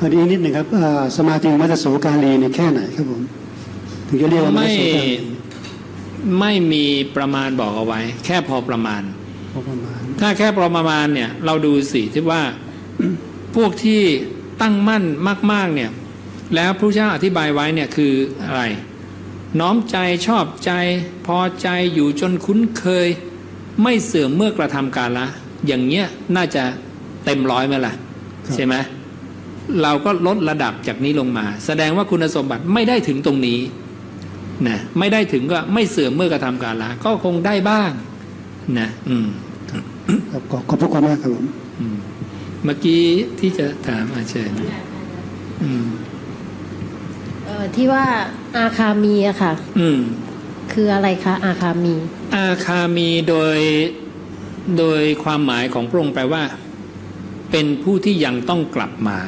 อันนี้นิดหนึ่งครับอ่าสมาธิมัตโสกาลีเนี่ยแค่ไหนครับผมถึงจะเรียกว่ามัตไม่โสกาลีไม่มีประมาณบอกเอาไว้ แค่พอประมาณพอประมาณถ้าแค่ประมาณเนี่ย เราดูสิที่ว่าพวกที่ตั้งมั่นมาก ๆ เนี่ย แล้วพระเจ้าอธิบายไว้เนี่ยคืออะไร น้อมใจชอบใจพอใจอยู่จนคุ้นเคย ไม่เสื่อมเมื่อกระทำการละ อย่างเงี้ยน่าจะเต็มร้อยไหมล่ะ ใช่ไหม เราก็ลดระดับจากนี้ลงมา แสดงว่าคุณสมบัติไม่ได้ถึงตรงนี้นะไม่ได้ถึงก็ไม่เสื่อมเมื่อกระทำการละก็คงได้บ้างนะอืมครับขอขอบพระคุณมากครับผมอืมเมื่อกี้ที่จะถามอาเชิญอืมเอ่อที่ว่าอาคามีอะค่ะ อืม คืออะไรคะอาคามี อาคามีโดยโดยความหมายของพระองค์แปลว่า เป็นผู้ที่ยังต้องกลับมา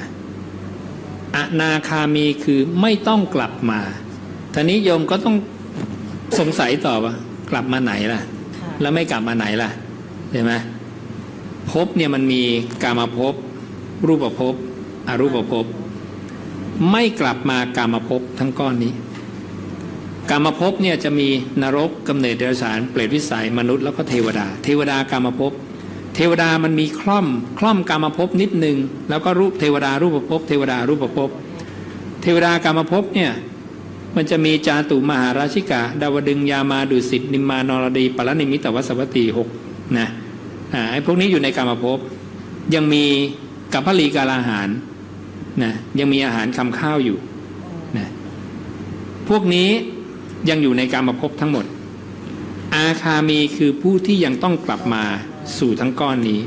อนาคามีคือไม่ต้องกลับมาทีนี้โยมก็ต้องสงสัยต่อว่ากลับมาไหนล่ะค่ะ แล้วไม่กลับมาไหนล่ะใช่ไหมภพเนี่ยมันมีกามภพรูปภพอรูปภพไม่กลับมากามภพทั้งก้อนนี้กามภพเนี่ยจะมีนรกกำเนิดเดรัจฉานเปรตวิสัยมนุษย์แล้วก็เทวดา เทวดากามภพ เทวดามันมีคล่อมคล่อมกามภพนิดหนึ่งแล้วก็รูปเทวดารูปภพเทวดารูปภพเทวดากามภพเนี่ยมันจะมีจาตุมหาราชิกา ดาวดึงยามาดุสิตนิมมานรดีปรนิมิตวสวัตตีหกนะอ่าไอ้พวกนี้อยู่ในกามภพยังมีกัปพลีกาลาหารนะยังมีอาหารคำข้าวอยู่นะพวกนี้ยังอยู่ในการมาพทั้งหมด อาคามีคือผู้ที่ยังต้องกลับมา สู่ทั้งก้อนนี้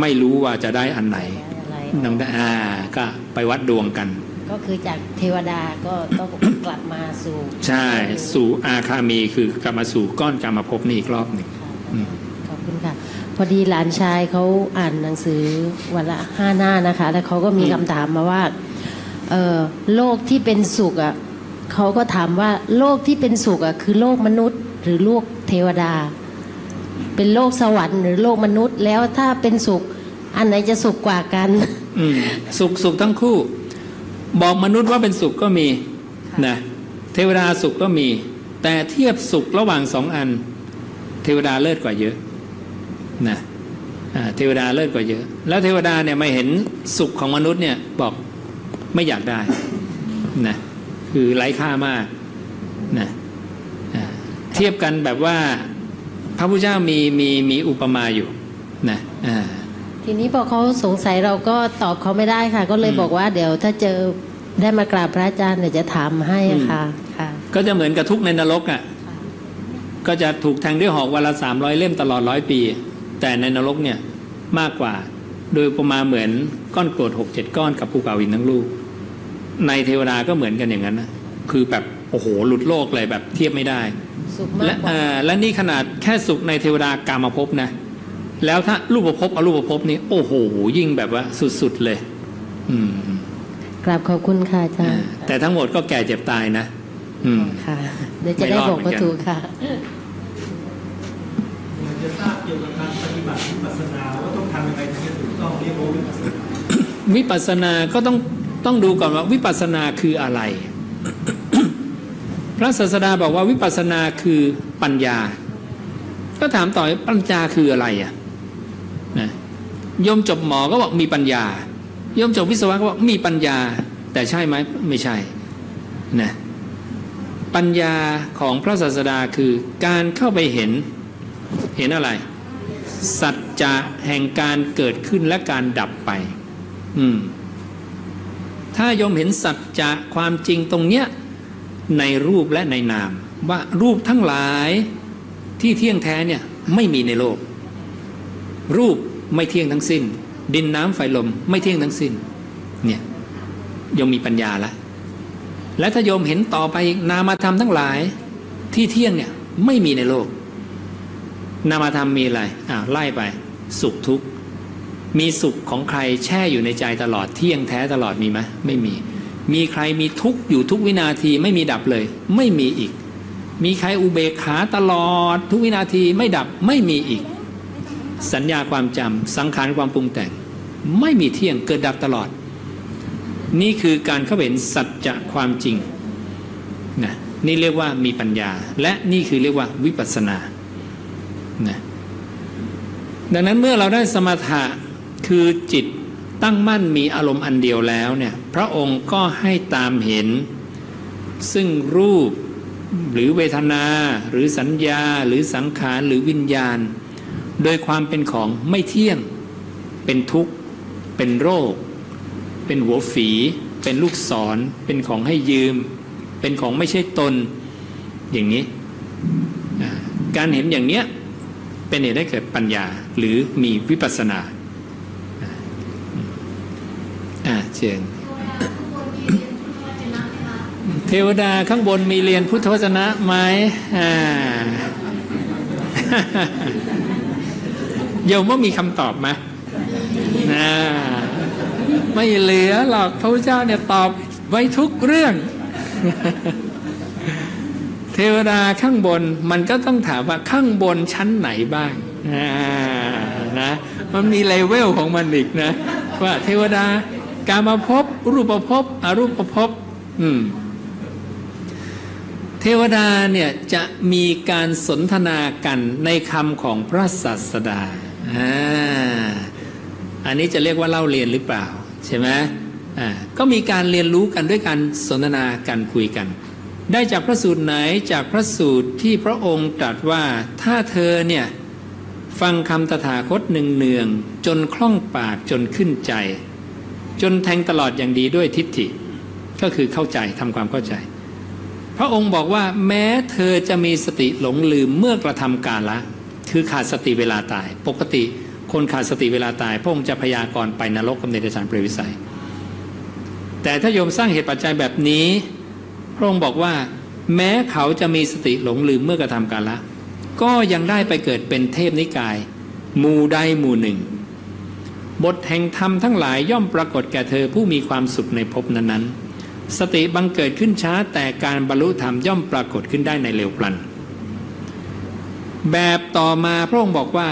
ไม่รู้ว่าจะได้อันไหนอะไรน้องได้อ่าก็ไปวัดดวงกัน ก็คือจากเทวดาก็ต้องกลับมาสู่ ใช่สู่อาคามีคือกลับมาสู่ก้อนการมาพบนี่อีกรอบหนึ่งอืมขอบคุณค่ะพอดีหลานชายเขาอ่านหนังสือวันละห้าหน้านะคะ แล้วเขาก็มีคำถามมาว่าเออโลกที่เป็นสุขอะเขาก็ถามว่าโลกที่เป็นสุขอะคือโลกมนุษย์ หรือโลกเทวดา เป็นโลกสวรรค์หรือโลกมนุษย์แล้วถ้าเป็นสุข อันไหนจะสุขกว่ากันอืมสุขสุขทั้งคู่ บอกมนุษย์ว่าเป็นสุขก็มีนะเทวดาสุขก็มี แต่เทียบสุขระหว่างสองอัน เทวดาเลิศกว่าเยอะนะอ่าเทวดาเลิศกว่าเยอะ แล้วเทวดาเนี่ยมาเห็นสุขของมนุษย์เนี่ยบอกไม่อยากได้นะคือไร้ค่ามากนะอ่าเทียบกันแบบว่า พระพุทธเจ้ามีมีมีอุปมาอยู่นะอ่าทีนี้พอเขาสงสัยเราก็ตอบเขาไม่ได้ค่ะ ก็เลยอืมบอกว่าเดี๋ยวถ้าเจอได้มากราบพระอาจารย์เดี๋ยวจะถามให้ค่ะค่ะ ก็จะเหมือนกับทุกข์ในนรกอะก็จะถูกแทงด้วยหอกวันละสามร้อยเล่มตลอดร้อยปี แต่ในนรกเนี่ยมากกว่า โดยประมาณเหมือนก้อนกรวดหกเจ็ดก้อนกับภูเขาหินทั้งลูก ในเทวดาก็เหมือนกันอย่างนั้นนะคือแบบโอ้โหหลุดโลกเลยแบบเทียบไม่ได้ สุขมาและกกว่าเอ่อและนี่ขนาดแค่สุขในเทวดากามาภพนะ แล้วถ้ารูปภพอรูปภพนี่โอ้โห ยิ่งแบบว่าสุดๆเลย อืมกราบขอบคุณค่ะอาจารอ่าย์แต่ทั้งหมดก็แก่เจ็บตายนะ อืมค่ะเดี๋ยวจะได้บอกว่าถูกค่ะอยากจะทราบเกี่ยวกับการปฏิบัติวิปัสสนาว่าต้องทำยังไงถึงจะถูกต้องเรียกว่าวิปัสสนาวิปัสสนาก็ต้องต้องดูก่อนว่าวิปัสสนาคืออะไร พระศาสดาบอกว่าวิปัสสนาคือปัญญา ก็ถามต่อปัญญาคืออะไรอะนะโยมจบหมอก็บอกมีปัญญาโยมจบวิศวะก็บอกมีปัญญา แต่ใช่ไหมไม่ใช่นะปัญญาของพระศาสดาคือการเข้าไปเห็นเห็นอะไร สัจจะแห่งการเกิดขึ้นและการดับไป อืมถ้ายมเห็นสัจจะความจริงตรงเนี้ย ในรูปและในนาม ว่ารูปทั้งหลายที่เที่ยงแท้เนี่ยไม่มีในโลก รูปไม่เที่ยงทั้งสิ้น ดินน้ำไฟลมไม่เที่ยงทั้งสิ้นเนี่ยโยมมีปัญญาละและถ้าโยมเห็นต่อไปนามธรรมทั้งหลายที่เที่ยงเนี่ยไม่มีในโลก นามธรรมมีอะไรอ่าไล่ไป สุขทุกข์มีสุขของใครแช่อยู่ในใจตลอดเที่ยงแท้ตลอดมีไหมไม่มี มีใครมีทุกข์อยู่ทุกวินาทีไม่มีดับเลย ไม่มีอีก มีใครอุเบกขาตลอด ทุกวินาทีไม่ดับไม่มีอีก สัญญาความจำสังขารความปรุงแต่ง ไม่มีเที่ยงเกิดดับตลอด นี่คือการเข้าเห็นสัจจะความจริงนะนี่เรียกว่ามีปัญญา และนี่คือเรียกว่าวิปัสสนานะดังนั้นเมื่อเราได้สมถะคือจิต ตั้งมั่นมีอารมณ์อันเดียวแล้วเนี่ยพระองค์ก็ให้ตามเห็น ซึ่งรูปหรือเวทนาหรือสัญญาหรือสังขารหรือวิญญาณ โดยความเป็นของไม่เที่ยง เป็นทุกข์ เป็นโรค เป็นหัวฝี เป็นลูกศร เป็นของให้ยืม เป็นของไม่ใช่ตน อย่างนี้ การเห็นอย่างเนี้ยเป็นเหตุให้เกิดปัญญาหรือมีวิปัสสนา อ่าเชิญเทวดาข้างบนมีเรียนพุทธวจนะไหมอ่าโยมว่ามีคำตอบไหมนะไม่เหลือหรอกพระพุทธเจ้าเนี่ยตอบไว้ทุกเรื่อง เทวดาข้างบนมันก็ต้องถามว่าข้างบนชั้นไหนบ้างนะมันมีเลเวลของมันอีกนะ ว่าเทวดา การมาพบรูปภพบอรูปภพอืมเทวดาเนี่ยจะมีการสนทนากันในคำของพระศาสดาอ่าอันนี้จะเรียกว่าเล่าเรียนหรือเปล่า ใช่ไหมอ่าก็มีการเรียนรู้กันด้วยการสนทนากันคุยกัน ได้จากพระสูตรไหนจากพระสูตรที่พระองค์ตรัสว่าถ้าเธอเนี่ยฟังคำตถาคตหนึ่งเนืองจนคล่องปากจนขึ้นใจ จนแทงตลอดอย่างดีด้วยทิฏฐิ ก็คือเข้าใจทำความเข้าใจ พระองค์บอกว่าแม้เธอจะมีสติหลงลืมเมื่อกระทำการละ คือขาดสติเวลาตาย ปกติคนขาดสติเวลาตาย พระองค์จะพยากรณ์ไปนรกกับเนรชานเปรวิสัย แต่ถ้าโยมสร้างเหตุปัจจัยแบบนี้ พระองค์บอกว่า แม้เขาจะมีสติหลงลืมเมื่อกระทำการละ ก็ยังได้ไปเกิดเป็นเทพนิกาย หมู่ใดหมู่หนึ่ง บทแห่งธรรมทั้งหลายย่อมปรากฏแก่เธอผู้มีความสุขในภพนั้นๆ สติบังเกิดขึ้นช้าแต่การบรรลุธรรมย่อมปรากฏขึ้นได้ในเร็วพลัน แบบต่อมาพระองค์บอกว่า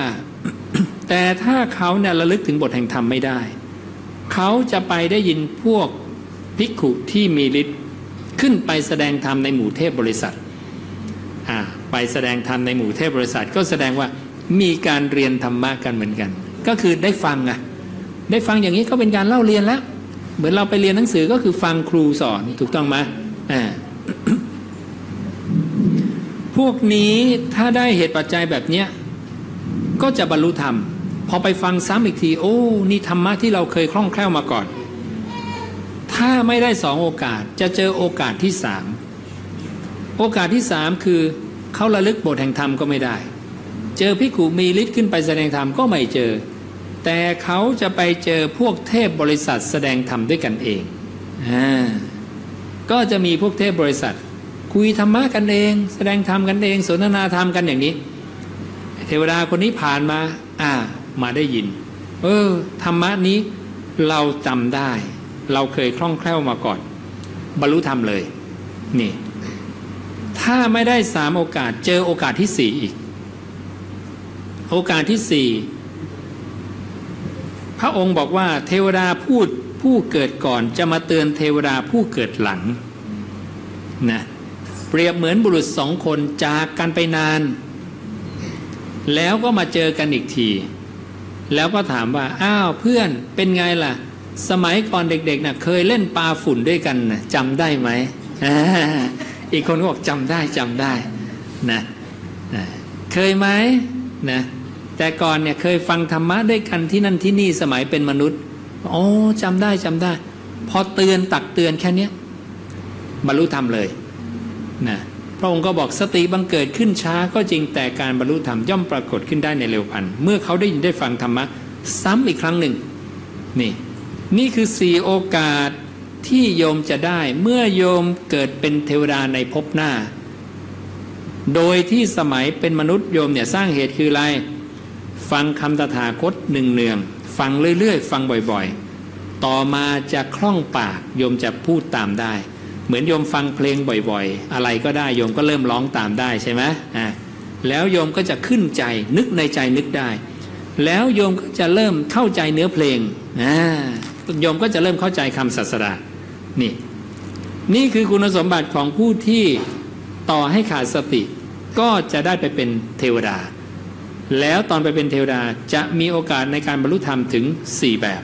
แต่ถ้าเขาเนี่ยระลึกถึงบทแห่งธรรมไม่ได้ เขาจะไปได้ยินพวกภิกขุที่มีฤทธิ์ขึ้นไปแสดงธรรมในหมู่เทพบริษัทอ่าไปแสดงธรรมในหมู่เทพบริษัทก็แสดงว่ามีการเรียนธรรมะกันเหมือนกัน ก็คือได้ฟังอะ ได้ฟังอย่างนี้ก็เป็นการเล่าเรียนแล้ว เหมือนเราไปเรียนหนังสือก็คือฟังครูสอนถูกต้องไหมอ่าพวกนี้ถ้าได้เหตุปัจจัยแบบเนี้ยก็จะบรรลุธรรม พอไปฟังซ้ำอีกที โอ้ นี่ธรรมะที่เราเคยคล่องแคล่วมาก่อน ถ้าไม่ได้สองโอกาสจะเจอโอกาสที่สามโอกาสที่สามคือเขาระลึกบทแห่งธรรมก็ไม่ได้ เจอพิกุมีฤทธิ์ขึ้นไปแสดงธรรมก็ไม่เจอ แต่เขาจะไปเจอพวกเทพบริษัทแสดงธรรมด้วยกันเองอ่าก็จะมีพวกเทพบริษัท คุยธรรมะกันเอง แสดงธรรมกันเอง สนทนาธรรมกันอย่างนี้ เทวดาคนนี้ผ่านมา อ่า มาได้ยิน เออ ธรรมะนี้เราจำได้ เราเคยคล่องแคล่วมาก่อน บรรลุธรรมเลย นี่ ถ้าไม่ได้สามโอกาสเจอโอกาสที่สี่อีก โอกาสที่สี่ ระองค์บอกว่าเทวดาพูดผู้เกิดก่อนจะมาเตือนเทวดาผู้เกิดหลังนะเปรียบเหมือนบุรุษสองคนจากกันไปนาน แล้วก็มาเจอกันอีกที แล้วก็ถามว่า อ้าวเพื่อนเป็นไงล่ะ สมัยก่อนเด็กๆนะ่ะเคยเล่นปลาฝุ่นด้วยกันนะจำได้ไหมอีกคนก็บอกจำได้จำได้นะเคยไหมนะ แต่ก่อนเนี่ยเคยฟังธรรมะด้วยกันที่นั่นที่นี่สมัยเป็นมนุษย์โอ้จำได้จำได้ พอเตือนตักเตือนแค่เนี้ยบรรลุธรรมเลยนะพระองค์ก็บอกสติบังเกิดขึ้นช้าก็จริงแต่การบรรลุธรรมย่อมปรากฏขึ้นได้ในเร็วพันเมื่อเขาได้ยินได้ฟังธรรมะซ้ำอีกครั้งหนึ่งนี่นี่คือสี่โอกาสที่โยมจะได้เมื่อโยมเกิดเป็นเทวดาในภพหน้า โดยที่สมัยเป็นมนุษย์โยมเนี่ยสร้างเหตุคืออะไร ฟังคำตถาคตหนึ่งเนือง ฟังเรื่อยๆ ฟังบ่อยๆ ต่อมาจะคล่องปากโยมจะพูดตามได้ เหมือนโยมฟังเพลงบ่อยๆ อะไรก็ได้โยมก็เริ่มร้องตามได้ใช่ไหมอ่าแล้วโยมก็จะขึ้นใจนึกในใจนึกได้ แล้วโยมก็จะเริ่มเข้าใจเนื้อเพลงอ่าโยมก็จะเริ่มเข้าใจคำศาสดานี่นี่คือคุณสมบัติของผู้ที่ต่อให้ขาดสติ ก็จะได้ไปเป็นเทวดา แล้วตอนไปเป็นเทวดาจะมีโอกาสในการบรรลุธรรมถึงสี่แบบ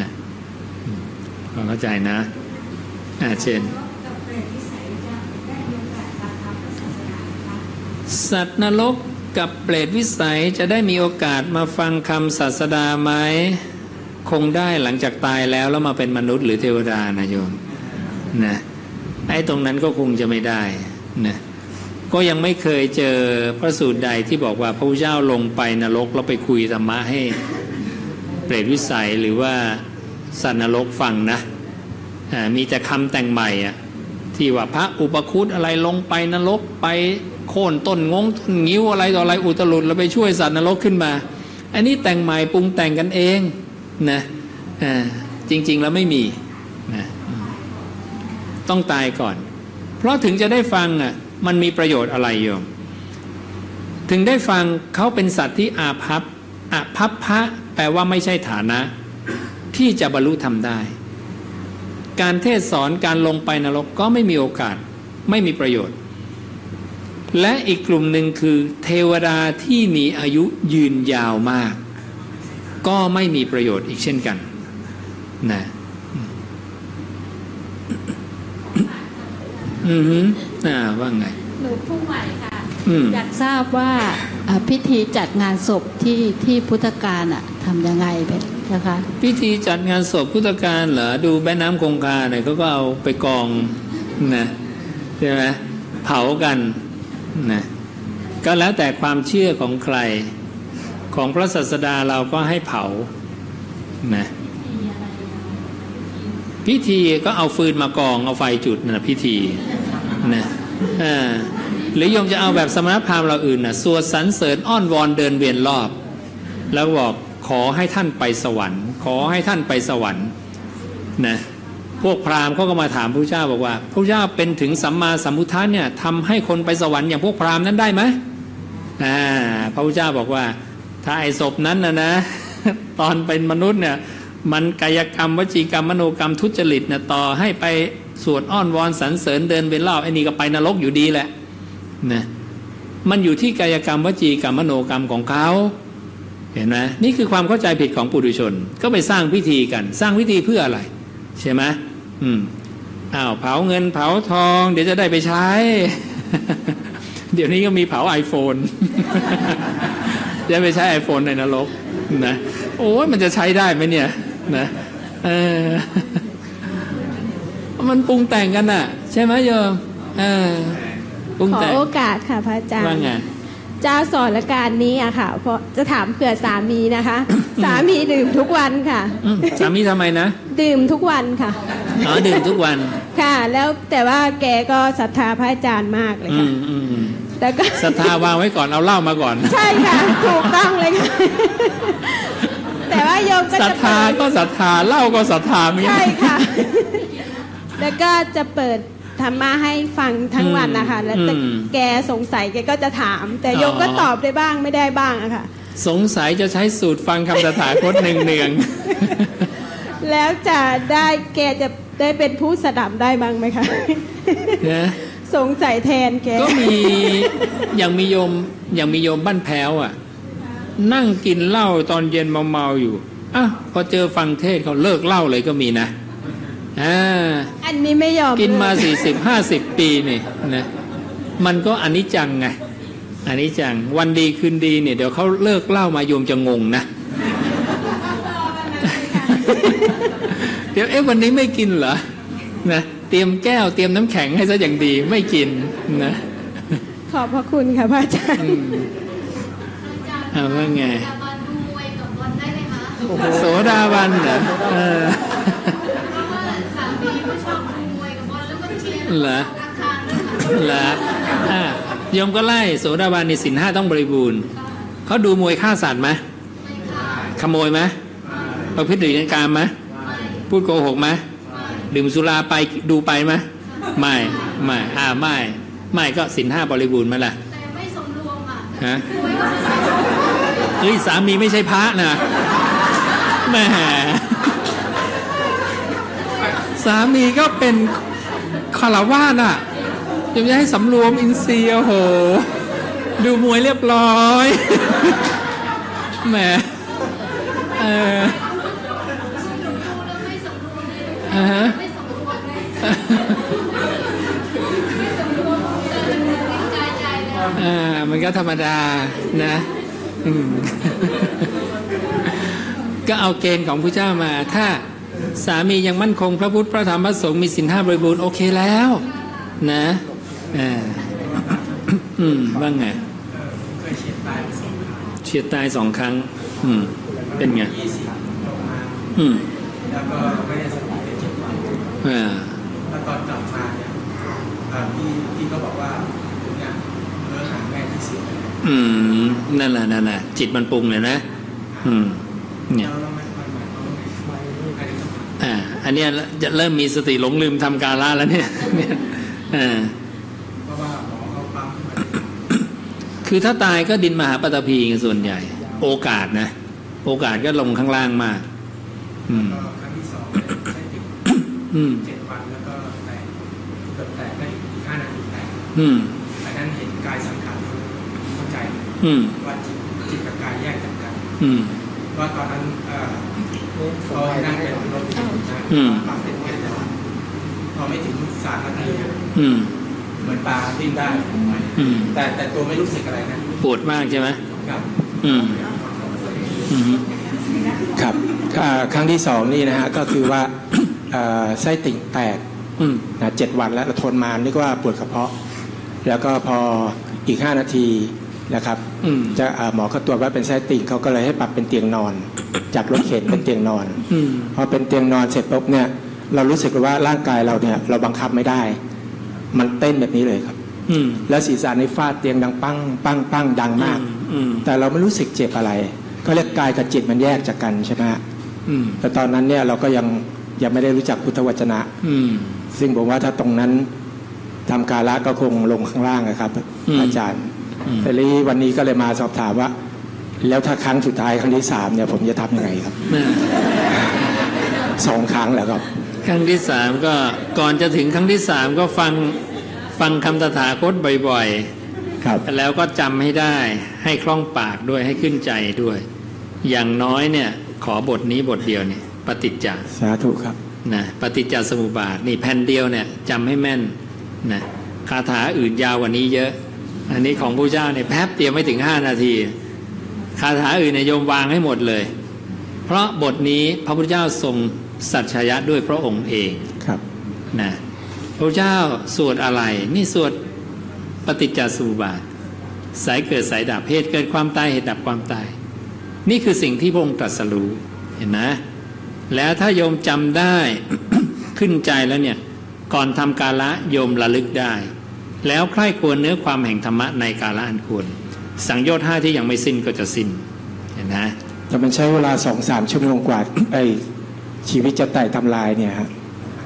นะเข้าใจนะ อ่าเช่นสัตว์นรกกับเปรตวิสัยจะได้มีโอกาสมาฟังคำศาสดาไหมคงได้หลังจากตายแล้วแล้วมาเป็นมนุษย์หรือเทวดานะโยมนะไอ้ตรงนั้นก็คงจะไม่ได้นะ ก็ยังไม่เคยเจอพระสูตรใดที่บอกว่าพระพุทธเจ้าลงไปนรกแล้วไปคุยธรรมะให้เปรตวิสัยหรือว่าสัตว์นรกฟังนะมีแต่คำแต่งใหม่อะที่ว่าพระอุปคุตอะไรลงไปนรกไปโค่นต้นงงต้นงิ้วอะไรต่ออะไรอุตลุดแล้วไปช่วยสัตว์นรกขึ้นมา อันนี้แต่งใหม่ปรุงแต่งกันเองนะจริง ๆ แล้วไม่มีนะต้องตายก่อน เพราะถึงจะได้ฟังอะ มันมีประโยชน์อะไรโยม ถึงได้ฟังเขาเป็นสัตว์ที่อาภัพอาภัพพะแปลว่าไม่ใช่ฐานะ ที่จะบรรลุธรรมได้ การเทศสอนการลงไปนรกก็ไม่มีโอกาส ไม่มีประโยชน์ และอีกกลุ่มหนึ่งคือ เทวดาที่มีอายุยืนยาวมาก ก็ไม่มีประโยชน์อีกเช่นกันนะ อืมอืมอ่าว่าไงหนูผู้ใหม่ค่ะอืมอยากทราบว่าอ่าพิธีจัดงานศพที่ที่พุทธการอะทำยังไงเป็นนะคะพิธีจัดงานศพพุทธกาลเหรอดูแม่น้ำคงคาเนี่ยเขาก็เอาไปกองนะใช่ไหมเผากันนะก็แล้วแต่ความเชื่อของใคร ของพระศาสดาเราก็ให้เผานะพิธีก็เอาฟืนมากองเอาไฟจุดนะพิธี นะอ่าหรือโยมจะเอาแบบสมณพราหมณ์เราอื่นนะสวดสรรเสริญอ้อนวอนเดินเวียนรอบ แล้วบอกขอให้ท่านไปสวรรค์ ขอให้ท่านไปสวรรค์นะพวกพราหมณ์เขาก็มาถามพระเจ้าบอกว่าพระเจ้าเป็นถึงสัมมาสัมพุทธะเนี่ยทำให้คนไปสวรรค์อย่างพวกพราหมณ์นั้นได้ไหมอ่าพระพุทธเจ้าบอกว่า ถ้าไอ้ศพนั้นนะนะ ตอนเป็นมนุษย์เนี่ยมันกายกรรมวจีกรรมมโนกรรมทุจริตเนี่ยต่อให้ไป สวดอ้อนวอนสรรเสริญเดินเป็นรอบไอ้นี่ก็ไปนรกอยู่ดีแหละนะมันอยู่ที่กายกรรมวจีกรรมมโนกรรมของเขาเห็นไหมนี่คือความเข้าใจผิดของปุถุชน ก็ไปสร้างพิธีกัน สร้างพิธีเพื่ออะไร ใช่ไหมอืมอ้าวเผาเงินเผาทอง เดี๋ยวจะได้ไปใช้ เดี๋ยวนี้ก็มีเผา iPhone จะไปใช้ iPhone ในนรกนะโอ้ยมันจะใช้ได้ไหมเนี่ย นะเออ มันปรุงแต่งกันน่ะ ใช่ไหมโยมเออปรุงขอแต่งโอกาสค่ะพระอาจารว่าย์ไงเจ้าสอนละการนี้อะค่ะ เพราะจะถามเผื่อสามีนะคะ สามีดื่มทุกวันค่ะอืมสามีทำไมนะ ดื่มทุกวันค่ะอ๋อดื่มทุกวัน ค่ะ แล้วแต่ว่าแกก็ศรัทธาพระอาจารย์มากเลยอืค่ะมอืมอืมแล้วก็ศรัทธาวางไว้ก่อนเอาเหล้ามาก่อน ใช่ค่ะ ถูกต้องเลยค่ะ แต่ว่าโยมก็ศรัทจะธาเปิดก็ศรัทธาเหล้าก็ศรัทธามีใช่ค่ะ แล้วก็จะเปิดธรรมะให้ฟังทั้งวันนะคะ แล้วแต่แกสงสัยแกก็จะถาม แต่โยมก็ตอบได้บ้างไม่ได้บ้างอะค่ะ สงสัยจะใช้สูตรฟังคำสถาคตหนึ่งเนืองแล้วจะได้แกจะได้เป็นผู้สดับได้บ้างไหมคะๆนะสงสัยแทนแกก็มีอย่างมีโยมอย่างมีโยมบ้านแพ้วอะ นั่งกินเหล้าตอนเย็นเมาๆอยู่อะพอเจอฟังเทศเขาเลิกเหล้าเลยก็มีนะ อ่าอันนี้ไม่ยอมกินมาเลิสี่สิบห้าสิบปีนี่นะมันก็อนิจจังไงอนิจจังวันดีคืนดีเนี่ยเดี๋ยวเขาเลิกเหล้ามาโยมจะงงนะเดี๋ยวเอ๊ะวันนี้ไม่กินเหรอนะเตรียมแก้วเตรียมน้ำแข็งให้ซะอย่างดีไม่กินนะขอบพระคุณค่ะพระอาจารย์อืมเอาว่าไงจะมาดูมวยกับบอลได้ไหมคะโสดาบันเหรอ เชียร์เหรออาคารด้วยค่ะเหรออะโยมก็ไล่โสดาบันในสินห้าต้องบริบูรณ์เขาดูมวยฆ่าสัตว์ไหมขโมยไหมประพฤติดีในการไหมพูดโกหกไหมดื่มสุราไปดูไปไหมไม่ไม่อ่าไม่ไม่ก็สินห้าบริบูรณ์ไหมล่ะแต่ไม่สมรวมอะฮะมวยก็ไม่สมรวมเฮ้ยสามีไม่ใช่พระนะแหม่สามีก็เป็น คารวาสอะยังจะให้สำรวมอินทรียโห ดูมวยเรียบร้อยแหมเอออ่าฮะอ่ามันก็ธรรมดานะก็เอาเกณฑ์ของพระเจ้ามาถ้า สามียังมั่นคงพระพุทธพระธรรมพระสงฆ์มีสินห้าบริบูรณ์โอเคแล้ว นะอ่าอืมว่าไงเคยเฉียดตายไปสองครั้งเฉียดตายสองครั้ง อืม เป็นไงยี่สิบตกมาอืมแล้วก็ไม่ได้สติไปเจ็ดวันอ่าแล้วตอนกลับมาเนี่ยเอ่อพี่พี่ก็บอกว่าผมเนี่ยเมื่อหาแม่ที่เสียไปแล้วอืมนั่นแหละนั่นแหละจิตมันปรุงเลยนะ อืม เนี่ย อ่าอันเนี้ยจะเริ่มมีสติหลงลืมทำการละแล้วเนี่ยเนี่ยอ่าเพราะว่าหมอเขาปั๊มขึ้นมาคือถ้าตายก็ดินมหาปฐพีไงส่วนใหญ่ โอกาสนะ โอกาสก็ลงข้างล่างมาก อืมก็ครั้งที่สองเนี่ยใช้ติดอืมเจ็ดวันแล้วก็แตกเกือบแตกได้อีกห้านาทีแตกอืมอันนั้นเห็นกายสังขารเข้าใจ อืมว่าจิตจิตกับกายแยกจากกัน อืมว่าตอนนั้นเอ่อ เขาให้นั่งเป็นรถเข็นนะอืมปั๊มเป็นแค่เดียวพอไม่ถึงสามนาทีอะอืมเหมือนปลาดิ้นได้อืมแต่แต่ตัวไม่รู้สึกอะไรนะปวดมากใช่ไหมครับอืมอืมครับอ่าครั้งที่สองนี่นะฮะก็คือว่าเอ่อไส้ติ่งแตกอืมนะเจ็ดวันแล้วเราทนมานึกว่าปวดกระเพาะ แล้วก็พออีก5นาที นะครับอืมจะอ่าหมอเขาตรวจว่าเป็นไส้ติ่งเขาก็เลยให้ปรับเป็นเตียงนอน จากรถเข็นเป็นเตียงนอนอืมพอเป็นเตียงนอนเสร็จปุ๊บเนี่ย เรารู้สึกว่าร่างกายเราเนี่ย เราบังคับไม่ได้ มันเต้นแบบนี้เลยครับอืมแล้วศีรษะในฟาดเตียงดังปังปังปังดังมากอืมแต่เราไม่รู้สึกเจ็บอะไร ก็เรียกกายกับจิตมันแยกจากกันใช่ไหมฮะอืมแต่ตอนนั้นเนี่ยเราก็ยังยังไม่ได้รู้จักพุทธวจนะอืมซึ่งผมว่าถ้าตรงนั้นทำกาละก็คงลงข้างล่างนะครับอืมอาจารย์อืม แต่นี้วันนี้ก็เลยมาสอบถามว่า แล้วถ้าครั้งสุดท้ายครั้งที่สามเนี่ยผมจะทำยังไงครับอ่าสองครั้งแล้วครับ ครั้งที่สามก็ก่อนจะถึงครั้งที่สามก็ฟังฟังคำตถาคตบ่อยครับๆแล้วก็จำให้ได้ให้คล่องปากด้วยให้ขึ้นใจด้วย อย่างน้อยเนี่ย ขอบทนี้บทเดียวเนี่ยปฏิจจาสาธุครับนะปฏิจจสมุปบาทนี่แผ่นเดียวเนี่ยจำให้แม่นนะคาถาอื่นยาวกว่านี้เยอะ อันนี้ของพระเจ้าเนี่ยแป๊บเดียวไม่ถึงห้านาที คาถาอื่นเนี่ยโยมวางให้หมดเลย เพราะบทนี้พระพุทธเจ้าทรงสัจฉยะด้วยพระองค์เองครับนะพระพุทธเจ้าสวดอะไร นี่สวดปฏิจจสมุปบาท สายเกิดสายดับเหตุเกิดความตายเหตุดับความตาย นี่คือสิ่งที่พระองค์ตรัสรู้เห็นนะ แล้วถ้าโยมจำได้ขึ้นใจแล้วเนี่ย ก่อนทำกาละโยมระลึกได้ แล้วใคร่ควรเนื้อความแห่งธรรมะในกาละอันควร สังโยชน์ห้าที่ยังไม่สิ้นก็จะสิ้นเห็นนะแต่มันใช้เวลาสองสามชั่วโมงกว่าไอชีวิตจะไต่ทำลายเนี่ยฮะ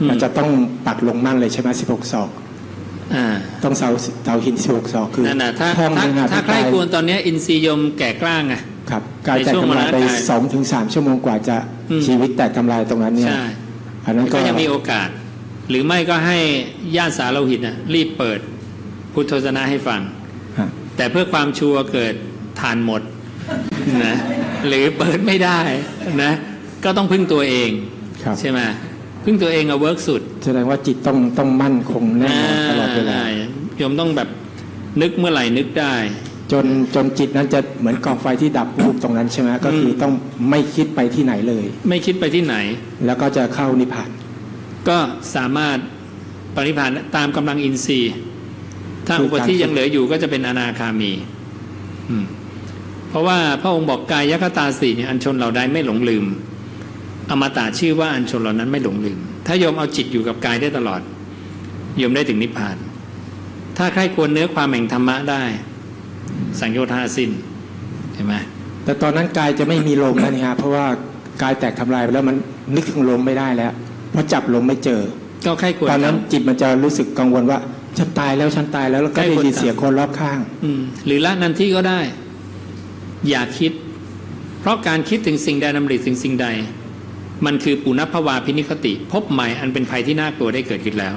อืมมันจะต้องปักลงมั่นเลยใช่ไหมสิบหกศอกอ่าต้องเสาเสาหินสิบหกศอกคือนั่นนะถ้าท่องถ้าหนึ่งอะถ้าที่ใคร่กายควรตอนเนี้ยอินทรีย์โยมแก่กล้าไงครับกายในแตกช่วงทำลายไปเวลาสองถึงสามชั่วโมงกว่าจะอืมชีวิตแตกทำลายตรงนั้นเนี่ยใช่อันนั้นก็ก็ยังมีโอกาส หรือไม่ก็ให้ญาติสาโลหิตนะรีบเปิด พุทธศาสนาให้ฟังฮะแต่เพื่อความชัวร์เกิดถ่านหมดนะหรือเปิดไม่ได้นะ ก็ต้องพึ่งตัวเองครับใช่ไหมพึ่งตัวเองเอา work สุด แสดงว่าจิตต้องต้องมั่นคงแน่นอนตลอดเวลาอ่โยมต้องแบบนึกเมื่อไหร่นึกได้ จนจนจิตนั้นจะเหมือนกองไฟที่ดับวูบตรงนั้นใช่ไหมก็คือต้องไม่คิดไปที่ไหนเลย ไม่คิดไปที่ไหน แล้วก็จะเข้านิพพานก็สามารถปริพานตามกำลังอินทรีย์ ถ้าคืออุปการธิยังเหลืออยู่ก็จะเป็นอนาคามี อืมเพราะว่าพระองค์บอกกายยคตาสีเนี่ยอันชนเราได้ไม่หลงลืม อมตะชื่อว่าอันชนเหล่านั้นไม่หลงลืม ถ้าโยมเอาจิตอยู่กับกายได้ตลอดโยมได้ถึงนิพพาน ถ้าใครควรเนื้อความแห่งธรรมะได้ สังโยชน์ห้าสิ้นเห็นไหมแต่ตอนนั้นกายจะไม่มีลมแล้วนี่ฮะเพราะว่ากายแตกทำลายไปแล้วมันนึกถึงลมไม่ได้แล้ว เพราะจับลมไม่เจอ ก็ใครควรตอนนั้นทำจิตมันจะรู้สึกกังวลว่า ฉันตายแล้วฉันตายแล้วแล้วก็ใกล้ได้คนยินตายเสียงคนรอบข้าง อืมหรือละนันที่ก็ได้ อย่าคิด เพราะการคิดถึงสิ่งใดดำริถึงสิ่งใด มันคือปุณพวาพินิพติ พบใหม่อันเป็นภัยที่น่ากลัวได้เกิดขึ้นแล้ว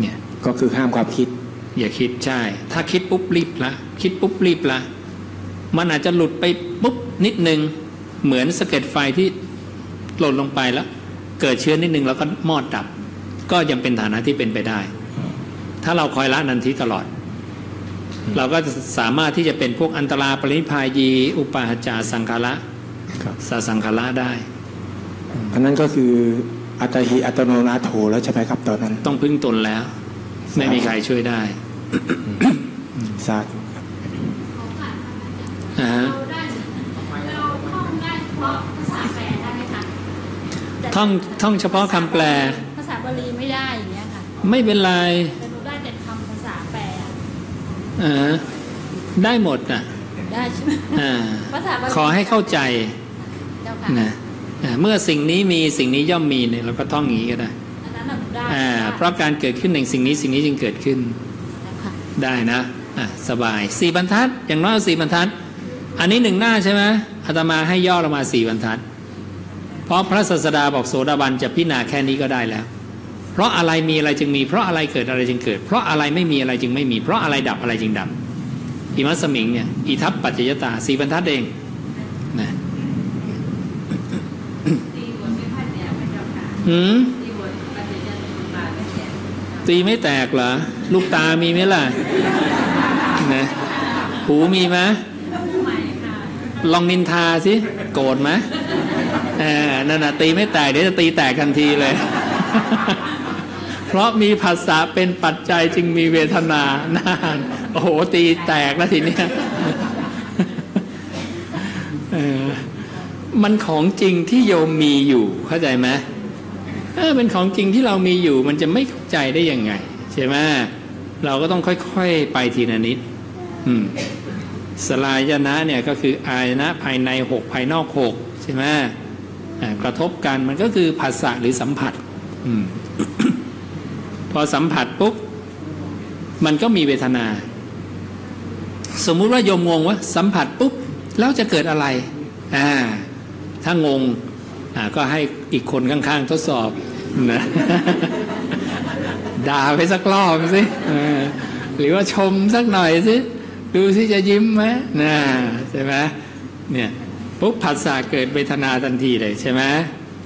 เนี่ยก็คือห้ามความคิด อย่าคิดใช่ ถ้าคิดปุ๊บรีบละคิดปุ๊บรีบละมันอาจจะหลุดไปปุ๊บนิดนึงเหมือนสะเก็ดไฟที่หล่นลงไปแล้ว เกิดเชื้อนิดนึงแล้วก็มอดดับ ก็ยังเป็นฐานะที่เป็นไปได้ ถ้าเราคอยละนันทีตลอด เราก็จะสามารถที่จะเป็นพวกอันตราปรินิพพายี อุปาหจาสังขาระครับสาสังขาระได้อันนั้นก็คืออัตหิอัตโนนาโถแล้วใช่ไหมครับตอนนั้น ต้องพึ่งตนแล้ว ไม่มีใครช่วยได้สาธุอ่าฮะเราได้เราท่องได้เฉพาะภาษาแปลได้ไหมคะแต่ท่องท่องเฉพาะคำแปล ภาษาบาลีไม่ได้อย่างเงี้ยค่ะ ไม่เป็นไร ได้หมดอะได้ใช่ไหมอ่าภาษาบาลีขอให้เข้าใจเจ้าค่ะนะอ่าเมื่อสิ่งนี้มีสิ่งนี้ย่อมมีเนี่ยเราก็ท่องอย่างนี้ก็ได้อันนั้นน่ะหนูได้อ่าเพราะการเกิดขึ้นแห่งสิ่งนี้สิ่งนี้จึงเกิดขึ้นค่ะได้นะอะสบายสี่บรรทัด อย่างน้อยเอาสี่บรรทัด อันนี้หนึ่งหน้าใช่ไหมอาตมาให้ย่อลงมาสี่บรรทัด เพราะพระศาสดาบอกโสดาบันจะพิจารณาแค่นี้ก็ได้แล้ว เพราะอะไรมีอะไรจึงมี เพราะอะไรเกิดอะไรจึงเกิด เพราะอะไรไม่มีอะไรจึงไม่มี เพราะอะไรดับอะไรจึงดับอิมัสมิงเนี่ยอิทัปปัจจยตาสี่บรรทัดเองนะหืมตีไม่แตกเหรอ ลูกตามีไหมล่ะนะหูมีไหมลองนินทาสิ โกรธไหมเออนั่นน่ะตีไม่แตก เดี๋ยวจะตีแตกทันทีเลยเพ ราะมีภาษาเป็นปัจจัยจึงมีเวทนานานโอ้โหตีแตกแล้วทีเนี้ยมันของจริงที่โยมมีอยู่เข้าใจไหมเออเป็นของจริงที่เรามีอยู่ มันจะไม่เข้าใจได้ยังไงใช่ไหมเราก็ต้องค่อยๆไปทีละนิด อืมสลายนะเนี่ยก็คืออายนะภายในหกภายนอกหกใช่ไหมกระทบกันมันก็คือผัสสะหรือสัมผัส อืม อสัมผัสปุ๊บมันก็มีเวทนา สมมุติว่าโยมงงว่าสัมผัสปุ๊บแล้วจะเกิดอะไรอ่าถ้างงอ่าก็ให้อีกคนข้างๆทดสอบนะด่าไปสักรอบสิหรือว่าชมสักหน่อยสิดูสิจะยิ้มไหมนะใช่ไหมเนี่ยปุ๊บผัสสะเกิดเวทนาทันทีเลยใช่ไหม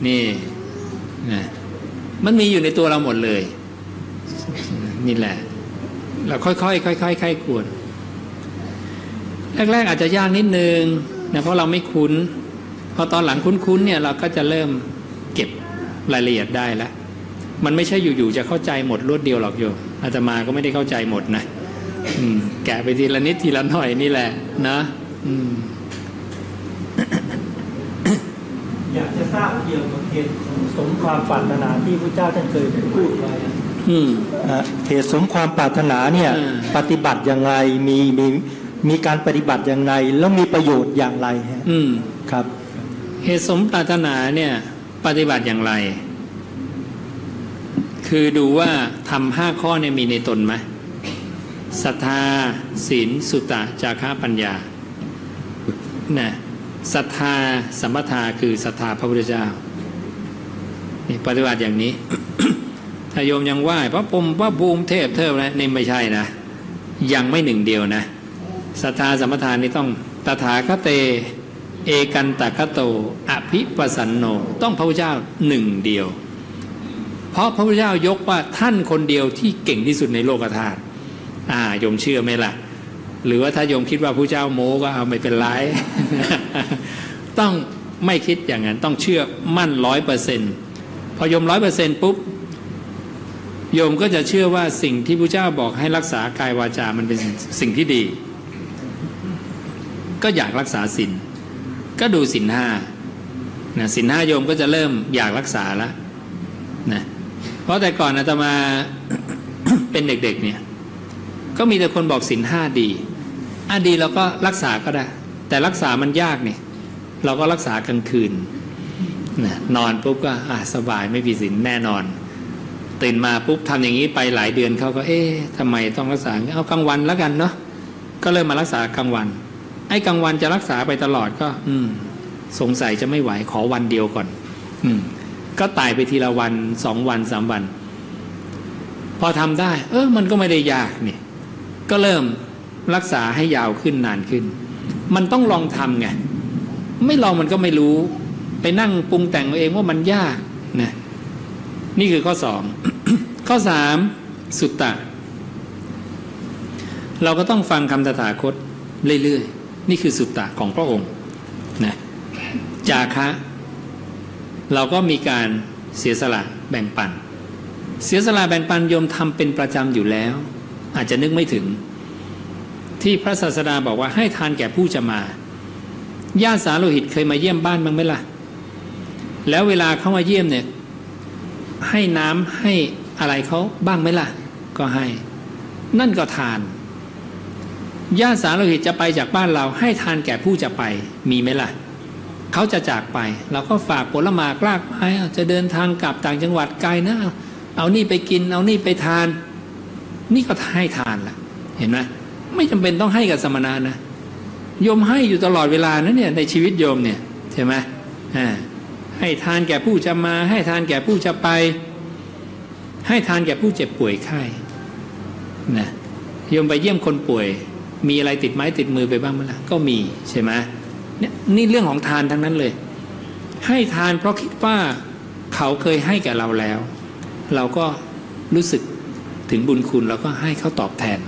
นี่นะมันมีอยู่ในตัวเราหมดเลย นี่แหละ เราค่อยๆค่อยๆค่อยๆควรแรกๆอาจจะยากนิดนึงนะเพราะเราไม่คุ้น พอตอนหลังคุ้นๆเนี่ยเราก็จะเริ่มเก็บรายละเอียดได้แล้วมันไม่ใช่อยู่ๆจะเข้าใจหมดรวดเดียวหรอกโยมอาตมาก็ไม่ได้เข้าใจหมดนะแกะไปทีละนิดทีละหน่อยนี่แหละ นะอยากจะทราบเกี่ยวกับเหตุสมความปรารถนาที่พระเจ้าท่านเคยพูดไว้อืมอะ เหตุสมความปรารถนาเนี่ยอ่าปฏิบัติยังไงมีมีมีการปฏิบัติอย่างไรแล้วมีประโยชน์อย่างไรฮะอืมครับ เหตุสมปรารถนาเนี่ยปฏิบัติอย่างไร คือดูว่าทำห้าข้อเนี่ยมีในตนไหมศรัทธาศีลสุตะจาระปัญญานะศรัทธาสัมปทาคือศรัทธาพระพุทธเจ้านี่ปฏิบัติอย่างนี้ ถ้าโยมยังไหว้พระพรมพระภูมิเทพเทพนะนี่ไม่ใช่นะ ยังไม่หนึ่งเดียวนะศรัทธาสมทานนี่ต้องตถาคเต เอกันตะคโต อภิปสันโน ต้องพระพุทธเจ้าหนึ่งเดียว เพราะพระพุทธเจ้ายกว่าท่านคนเดียวที่เก่งที่สุดในโลกธาตุอ่าโยมเชื่อไหมล่ะ หรือว่าถ้าโยมคิดว่าพระเจ้าโม้ก็เอาไม่เป็นไรต้องไม่คิดอย่างนั้นต้องเชื่อมั่นร้อยเปอร์เซ็นต์พอโยมร้อยเปอร์เซ็นต์ปุ๊บ โยมก็จะเชื่อว่าสิ่งที่พระเจ้าบอกให้รักษากายวาจามันเป็นสิ่งที่ดี ก็อยากรักษาศีลก็ดูศีลห้านะศีลห้าโยมก็จะเริ่มอยากรักษาล้วนะเพราะแต่ก่อนอาตมาเป็นเด็กๆเนี่ยก็มีแต่คนบอกศีลห้าดีอะดีเราก็รักษาก็ได้ แต่รักษามันยากเนี่ยเราก็รักษากลางคืนนะนอนปุ๊บก็อะสบายไม่ผิดศีลแน่นอน ตื่นมาปุ๊บทำอย่างนี้ไปหลายเดือนเขาก็เอ๊ะทำไมต้องรักษาเอากลางวันแล้วกันเนาะก็เริ่มมารักษากลางวัน ไอ้กลางวันจะรักษาไปตลอดก็ อืม สงสัยจะไม่ไหวขอวันเดียวก่อน อืม ก็ตายไปทีละวันสองวันสามวัน พอทำได้ เออ มันก็ไม่ได้ยากเนี่ยก็เริ่มรักษาให้ยาวขึ้นนานขึ้น มันต้องลองทำไงไม่ลองมันก็ไม่รู้ ไปนั่งปรุงแต่งเอาเองว่ามันยากนะนี่คือข้อสอง ข้อสามสุตตะ เราก็ต้องฟังคำตถาคตเรื่อยๆ นี่คือสุตตะของพระองค์นะจาคะ เราก็มีการเสียสละแบ่งปัน เสียสละแบ่งปันโยมทำเป็นประจำอยู่แล้ว อาจจะนึกไม่ถึง ที่พระศาสดาบอกว่าให้ทานแก่ผู้จะมาญาติสาโลหิตเคยมาเยี่ยมบ้านบ้างไหมล่ะ แล้วเวลาเข้ามาเยี่ยมเนี่ย ให้น้ำให้ อะไรเขาบ้างไหมล่ะ ก็ให้ นั่นก็ทานญาติสาโลหิตจะไปจากบ้านเราให้ทานแก่ผู้จะไปมีไหมล่ะ เขาจะจากไป เราก็ฝากผลไม้กลากไม้จะเดินทางกลับต่างจังหวัดไกลนะ เอานี่ไปกิน เอานี่ไปทาน นี่ก็ให้ทานละเห็นไหมไม่จำเป็นต้องให้กับสมณะนะโยมให้อยู่ตลอดเวลานะเนี่ยในชีวิตโยมเนี่ยใช่ไหมอ่าให้ทานแก่ผู้จะมา ให้ทานแก่ผู้จะไป ให้ทานแก่ผู้เจ็บป่วยไข้นะโยมไปเยี่ยมคนป่วย มีอะไรติดไม้ติดมือไปบ้างไหมล่ะก็มีใช่ไหมเนี่ยนี่เรื่องของทานทั้งนั้นเลย ให้ทานเพราะคิดว่าเขาเคยให้แก่เราแล้ว เราก็รู้สึกถึงบุญคุณเราก็ให้เขาตอบแทน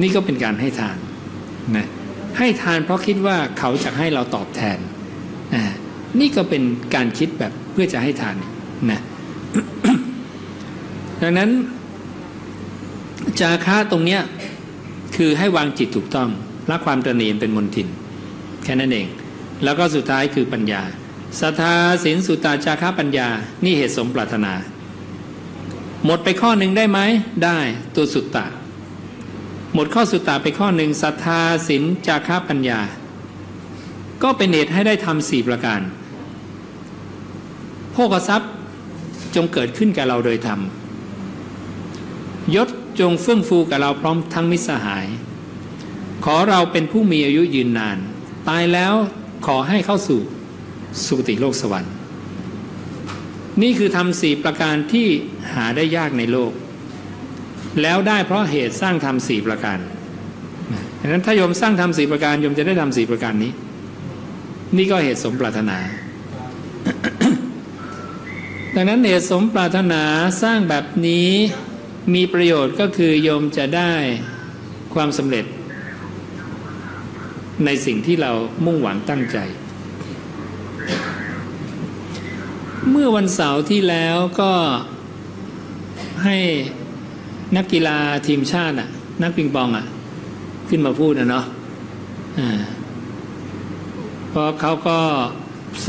นี่ก็เป็นการให้ทานนะให้ทานเพราะคิดว่าเขาจะให้เราตอบแทน นี่ก็เป็นการคิดแบบเพื่อจะให้ทานนะ ดังนั้น จาคะตรงเนี้ยคือให้วางจิตถูกต้องละความตระหนีเป็นมนทิน แค่นั้นเอง แล้วก็สุดท้ายคือปัญญาศรัทธาศีลสุตตาจาคะปัญญา นี่เหตุสมปรารถนา หมดไปข้อหนึ่งได้ไหมได้ตัวสุตตะ หมดข้อสุตตะไปข้อหนึ่งศรัทธาศีลจาคะปัญญา ก็เป็นเหตุให้ได้ทำสี่ประการโภกทรัพย์จงเกิดขึ้นแกับเราโดยธรรม ยศจงเฟื่องฟูกับเราพร้อมทั้งมิสหาย ขอเราเป็นผู้มีอายุยืนนาน ตายแล้วขอให้เข้าสู่สุคติโลกสวรรค์ นี่คือทำสี่ประการที่หาได้ยากในโลก แล้วได้เพราะเหตุสร้างทำสี่ประการดังนั้นถ้าโยมสร้างทำสี่ประการโยมจะได้ทำสี่ประการนี้ นี่ก็เหตุสมปรารถนา ดังนั้นเหตุสมปรารถนาสร้างแบบนี้ มีประโยชน์ก็คือโยมจะได้ความสำเร็จ ในสิ่งที่เรามุ่งหวังตั้งใจ เมื่อวันเสาร์ที่แล้วก็ให้นักกีฬาทีมชาติอะ นักปิงปองอะ ขึ้นมาพูดนะเนาะเพราะเขาก็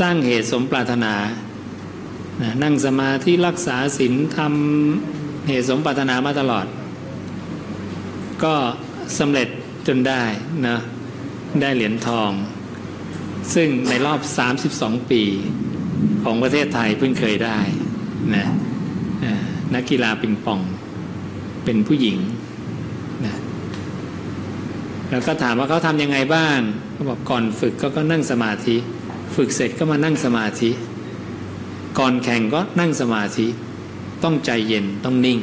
สร้างเหตุสมปรารถนา นั่งสมาธิรักษาศีลทำ เหตุสมปรารถนามาตลอด ก็สำเร็จจนได้นะได้เหรียญทอง ซึ่งในรอบ 32 ปีของประเทศไทยเพิ่งเคยได้นะนักกีฬาปิงปองเป็นผู้หญิงนะแล้วก็ถามว่าเขาทำยังไงบ้างเขาบอกก่อนฝึกก็ก็นั่งสมาธิ ฝึกเสร็จก็มานั่งสมาธิ ก่อนแข่งก็นั่งสมาธิ ต้องใจเย็นต้องนิ่ง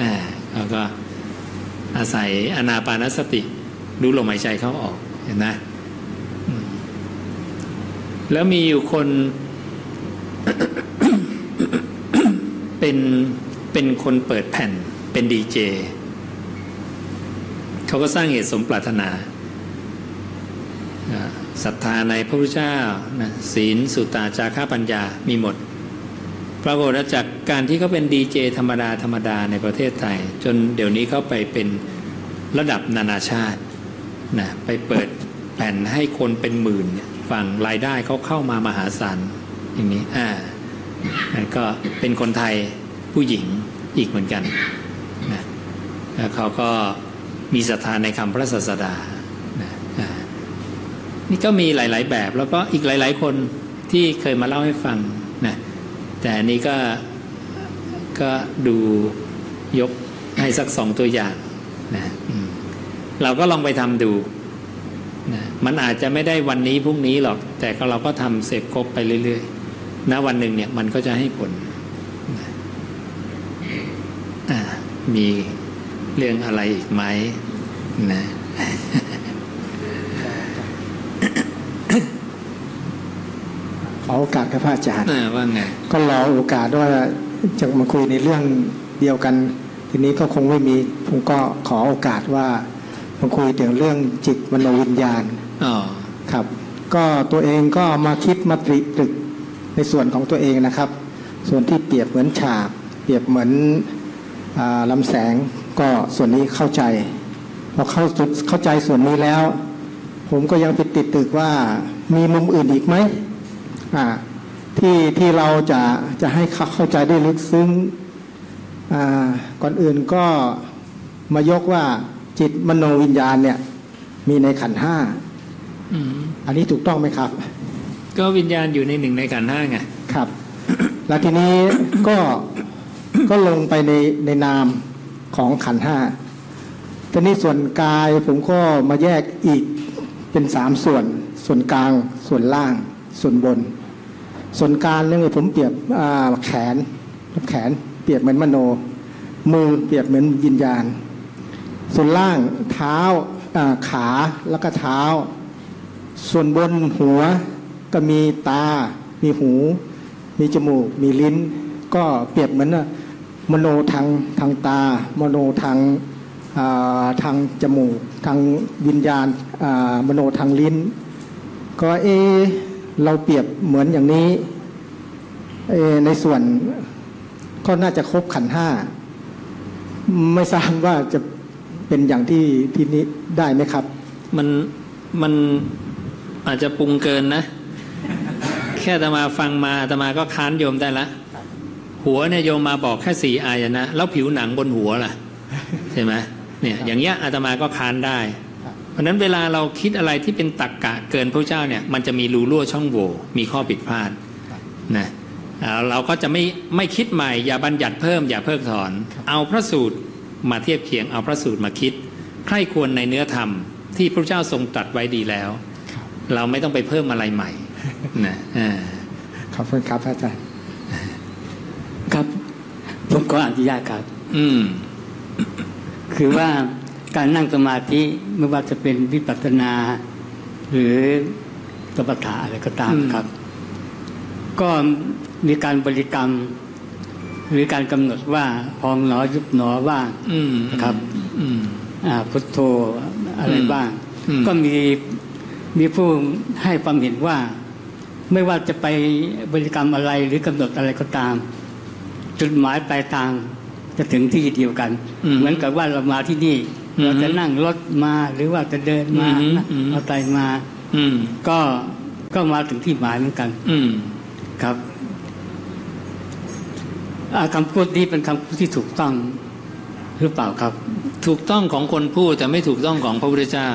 อ่าแล้วก็อาศัยอนาปานสติรู้ลมหายใจเข้าออกเห็นไหมแล้วมีอยู่คนเป็นเป็นคนเปิดแผ่นเป็นดีเจเขาก็สร้างเหตุสมปรารถนาศรัทธาในพระพุทธเจ้าศีลสุตตาจาระปัญญามีหมด ปรากฏจากการที่เขาเป็นดีเจธรรมดาธรรมดาในประเทศไทย จนเดี๋ยวนี้เขาไปเป็นระดับนานาชาตินะไปเปิดแผ่นให้คนเป็นหมื่นฟังรายได้เขาเข้ามามหาศาลอย่างนี้อ่าก็เป็นคนไทยผู้หญิงอีกเหมือนกันนะแล้วเขาก็มีศรัทธาในคำพระศาสดานะนี่ก็มีหลาย ๆ แบบแล้วก็อีกหลาย ๆ คนที่เคยมาเล่าให้ฟัง แต่อันนี้ก็ก็ดูยกให้สักสองตัวอย่างนะเราก็ลองไปทำดูนะมันอาจจะไม่ได้วันนี้พรุ่งนี้หรอก แต่ก็เราก็ทำเสร็จครบไปเรื่อยๆณวันหนึ่งเนี่ยมันก็จะให้ผลอ่ามีเรื่องอะไรอีกไหมนะ อโอกาสครับพระอาจารย์อ่าว่าไงก็รอโอกาสว่าจะมาคุยในเรื่องเดียวกัน ทีนี้ก็คงไม่มีผมก็ขอโอกาสว่ามาคุยถึงเรื่องจิตมโนวิญญาณอ๋อครับ ก็ตัวเองก็มาคิดมาตริตรึกในส่วนของตัวเองนะครับ ส่วนที่เปรียบเหมือนฉากเปรียบเหมือนอาลำแสงก็ส่วนนี้เข้าใจพอเข้าจุดเข้าใจส่วนนี้แล้ว ผมก็ยังไปติดตึกว่ามีมุมอื่นอีกไหมอ่า ที่ที่เราจะจะให้เขาเข้าใจได้ลึกซึ้งอ่าก่อนอื่นก็มายกว่าจิตมโนวิญญาณเนี่ย มีในขันธ์ห้าอืมอันนี้ถูกต้องไหมครับ ก็วิญญาณอยู่ในหนึ่งในขันธ์ห้าไงครับ แล้วทีนี้ก็ก็ลงไปในในนามของขันธ์ห้าทีนี้ส่วนกายผมก็มาแยกอีกเป็นสามส่วน ส่วนกลางส่วนล่าง ส่วนบน ส่วนกลางเนี่ยผมเปรียบแขนแขนเปรียบเหมือนมโน มือเปรียบเหมือนวิญญาณ ส่วนล่างเท้าขาแล้วก็เท้า ส่วนบนหัวก็มีตา มีหู มีจมูก มีลิ้น ก็เปรียบเหมือนมโนทางทางตา มโนทางาทางจมูก ทางวิญญาณามโนทางลิ้น ก็เอ เราเปรียบเหมือนอย่างนี้ในส่วนก็น่าจะครบขันห้า ไม่ทราบว่าจะเป็นอย่างที่ที่นี้ได้ไหมครับ มันมันอาจจะปรุงเกินนะ แค่อาตมาฟังมาอาตมาก็ค้านโยมได้ละ หัวเนี่ยโยมมาบอกแค่สีอายนะ แล้วผิวหนังบนหัวล่ะ ใช่ไหมเนี่ยอย่างเงี้ยอาตมาก็ค้านได้ เพราะฉะนั้นเวลาเราคิดอะไรที่เป็นตักกะเกินพระเจ้าเนี่ยมันจะมีรูรั่วช่องโหว่มีข้อผิดพลาดนะอ่าเราก็จะไม่ไม่คิดใหม่ อย่าบัญญัติเพิ่มอย่าเพิกถอน เอาพระสูตรมาเทียบเคียงเอาพระสูตรมาคิด ใคร่ควรในเนื้อธรรม ที่พระเจ้าทรงตรัสไว้ดีแล้ว เราไม่ต้องไปเพิ่มอะไรใหม่นะอ่าขอบคุณครับอาจารย์ครับผมขออนุญาตครับ อืม คือว่า การนั่งสมาธิไม่ว่าจะเป็นวิปัสสนา หรือสมถะอะไรก็ตามอืมครับ ก็มีการบริกรรม หรือการกำหนดว่าพองหนอยุบหนอว่างอืมครับอืมอ่าพุทโธอะไรอืมบ้างอืมก็มีมีผู้ให้ความเห็นว่า ไม่ว่าจะไปบริกรรมอะไรหรือกำหนดอะไรก็ตาม จุดหมายปลายทางจะถึงที่เดียวกันอืมเหมือนกับว่าเรามาที่นี่อืม เราจะนั่งรถมาหรือว่าจะเดินมาอืมนะอืมเอาใจมาอืมก็ก็มาถึงที่หมายเหมือนกันอืมครับอ่าคำพูดนี้เป็นคำพูดที่ถูกต้องหรือเปล่าครับ ถูกต้องของคนพูดแต่ไม่ถูกต้องของพระพุทธเจ้า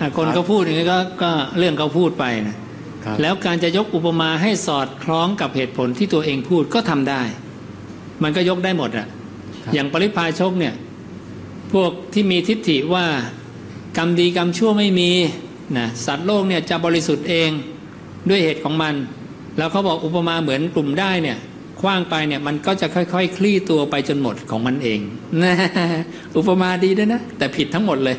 อะคนเขาพูดอย่างนี้ก็ก็เรื่องเขาพูดไปนะครับแล้วการจะยกอุปมาให้สอดคล้องกับเหตุผลที่ตัวเองพูดก็ทำได้ มันก็ยกได้หมดอะอย่างปริพาชกเนี่ย พวกที่มีทิฏฐิว่ากรรมดีกรรมชั่วไม่มีนะสัตว์โลกเนี่ยจะบริสุทธิ์เองด้วยเหตุของมัน แล้วเขาบอกอุปมาเหมือนกลุ่มได้เนี่ยคว้างไปเนี่ยมันก็จะค่อยๆคลี่ตัวไปจนหมดของมันเองนะอุปมาดีด้วยนะ แต่ผิดทั้งหมดเลย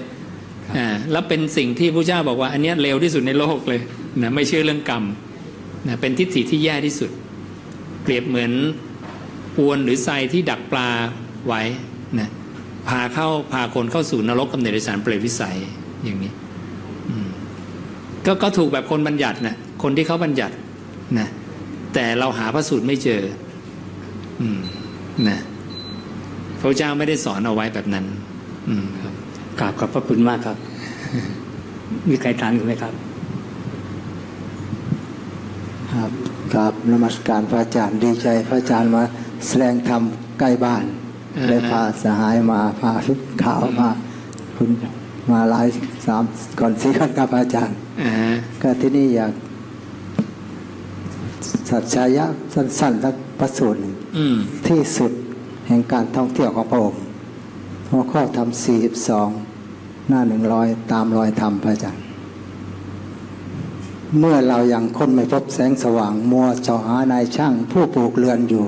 อ่าแล้วเป็นสิ่งที่พระเจ้าบอกว่า อันเนี้ยเลวที่สุดในโลกเลยนะไม่เชื่อเรื่องกรรมนะเป็นทิฏฐิที่แย่ที่สุด เปรียบเหมือนอวนหรือไซที่ดักปลาไว้นะ พาเข้าพาคนเข้าสู่นรกกำเนิดสารเปรตวิสัยอย่างนี้อืมก็ก็ถูกแบบคนบัญญัตินะคนที่เขาบัญญัตินะแต่เราหาพระสูตรไม่เจอ อืมนะพระเจ้าไม่ได้สอนเอาไว้แบบนั้น อืมกราบขอบพระคุณมากครับ มีใครถามอยู่ไหมครับ ครับครับนมัสการพระอาจารย์ดีใจ พระอาจารย์มาแสดงธรรมใกล้บ้าน อ่าฮะเลยพาสหายมาพาชุดขาวมา คุณมาหลายสามก่อนสี่คนครับพระอาจารย์อ่าฮะก็ที่นี่อยากสัจชายะสั้นๆสักพระสูตรหนึ่งอืมที่สุดแห่งการท่องเที่ยวของพระองค์หัวข้อทำสี่สองหน้าหนึ่งร้อยตามรอยธรรมพระอาจารย์ เมื่อเรายังค้นไม่พบแสงสว่างมัวเจาะหานายช่างผู้ปลูกเรือนอยู่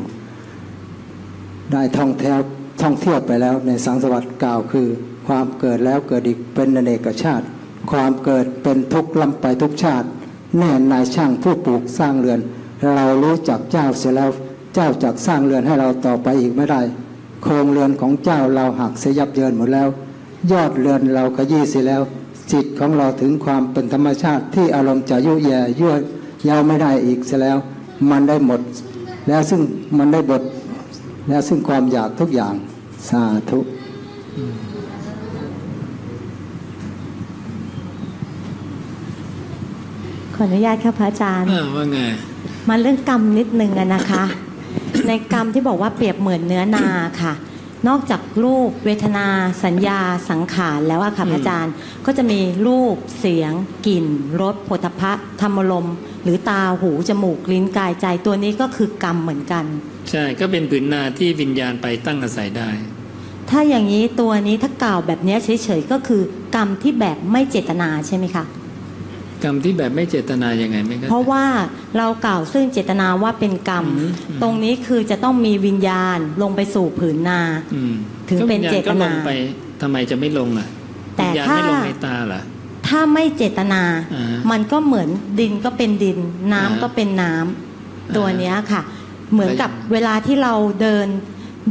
ได้ท่องเที่ยว ท่องเที่ยวไปแล้วในสังสวัสดิ์กล่าวคือ ความเกิดแล้วเกิดอีกเป็นอเนกชาติ ความเกิดเป็นทุกข์ล้ำไปทุกชาติ แน่นายช่างผู้ปลูกสร้างเรือน เรารู้จักเจ้าเสียแล้ว เจ้าจักสร้างเรือนให้เราต่อไปอีกไม่ได้ โครงเรือนของเจ้าเราหักเสียยับเยินหมดแล้ว ยอดเรือนเราขยี้เสียแล้ว จิตของเราถึงความเป็นธรรมชาติที่อารมณ์จะยุ่ยแย่ยั่วยาวไม่ได้อีกเสียแล้ว มันได้หมด แล้วซึ่งมันได้บท แล้วซึ่งความอยากทุกอย่างสาธุขออนุญาตค่ะพระอาจารย์เออว่าไงมาเรื่องกรรมนิดนึงอะนะคะ ในกรรมที่บอกว่าเปรียบเหมือนเนื้อนาค่ะ นอกจากรูปเวทนาสัญญาสังขารแล้วอะค่ะพระอาจารย์ก็จะมีรูปเสียง กลิ่นรสผลทพะธรรมลมณ์หรือตาหู จมูก ลิ้นกายใจตัวนี้ก็คือกรรมเหมือนกัน ใช่ก็เป็นผืนนาที่วิญญาณไปตั้งอาศัยได้ ถ้าอย่างนี้ตัวนี้ถ้ากล่าวแบบเนี้ยเฉยๆก็คือกรรมที่แบบไม่เจตนาใช่ไหมคะ กรรมที่แบบไม่เจตนายังไงไม่ก็เพราะว่าเรากล่าวซึ่งเจตนาว่าเป็นกรรม ตรงนี้คือจะต้องมีวิญญาณลงไปสู่ผืนนาอืมถึงเป็นเจตนาก็วิญญณก็ลงไปทำไมจะไม่ลงอะแต่วิญญาณถ้าไม่ลงในตาเหรอถ้าไม่เจตนาอ่าฮะมันก็เหมือนดินก็เป็นดิน น้ำอ่าฮะก็เป็นน้ำตัวเนี้ยค่ะ เหมือนกับแล้วเวลาที่เราเดิน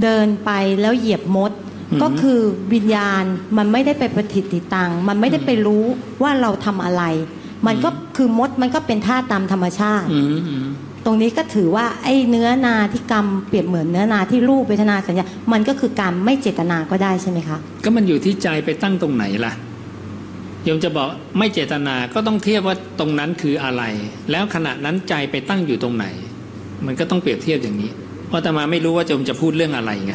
เดินไปแล้วเหยียบมดอือฮึก็คือวิญญาณมันไม่ได้ไปประทิติตัง มันไม่ได้ไปรู้ว่าเราทำอะไร มันก็คือมดมันก็เป็นท่าตุตามธรรมชาติอืมอืมตรงนี้ก็ถือว่าไอ้เนื้อนาที่กรรมเปรียบเหมือนเนื้อนาที่รูปเวทนาสัญญา มันก็คือการไม่เจตนาก็ได้ใช่ไหมคะ ก็มันอยู่ที่ใจไปตั้งตรงไหนล่ะโยมจะบอกไม่เจตนาก็ต้องเทียบว่าตรงนั้นคืออะไร แล้วขณะนั้นใจไปตั้งอยู่ตรงไหน มันก็ต้องเปรียบเทียบอย่างนี้ เพราะอาตมาไม่รู้ว่าโยมจะพูดเรื่องอะไรไง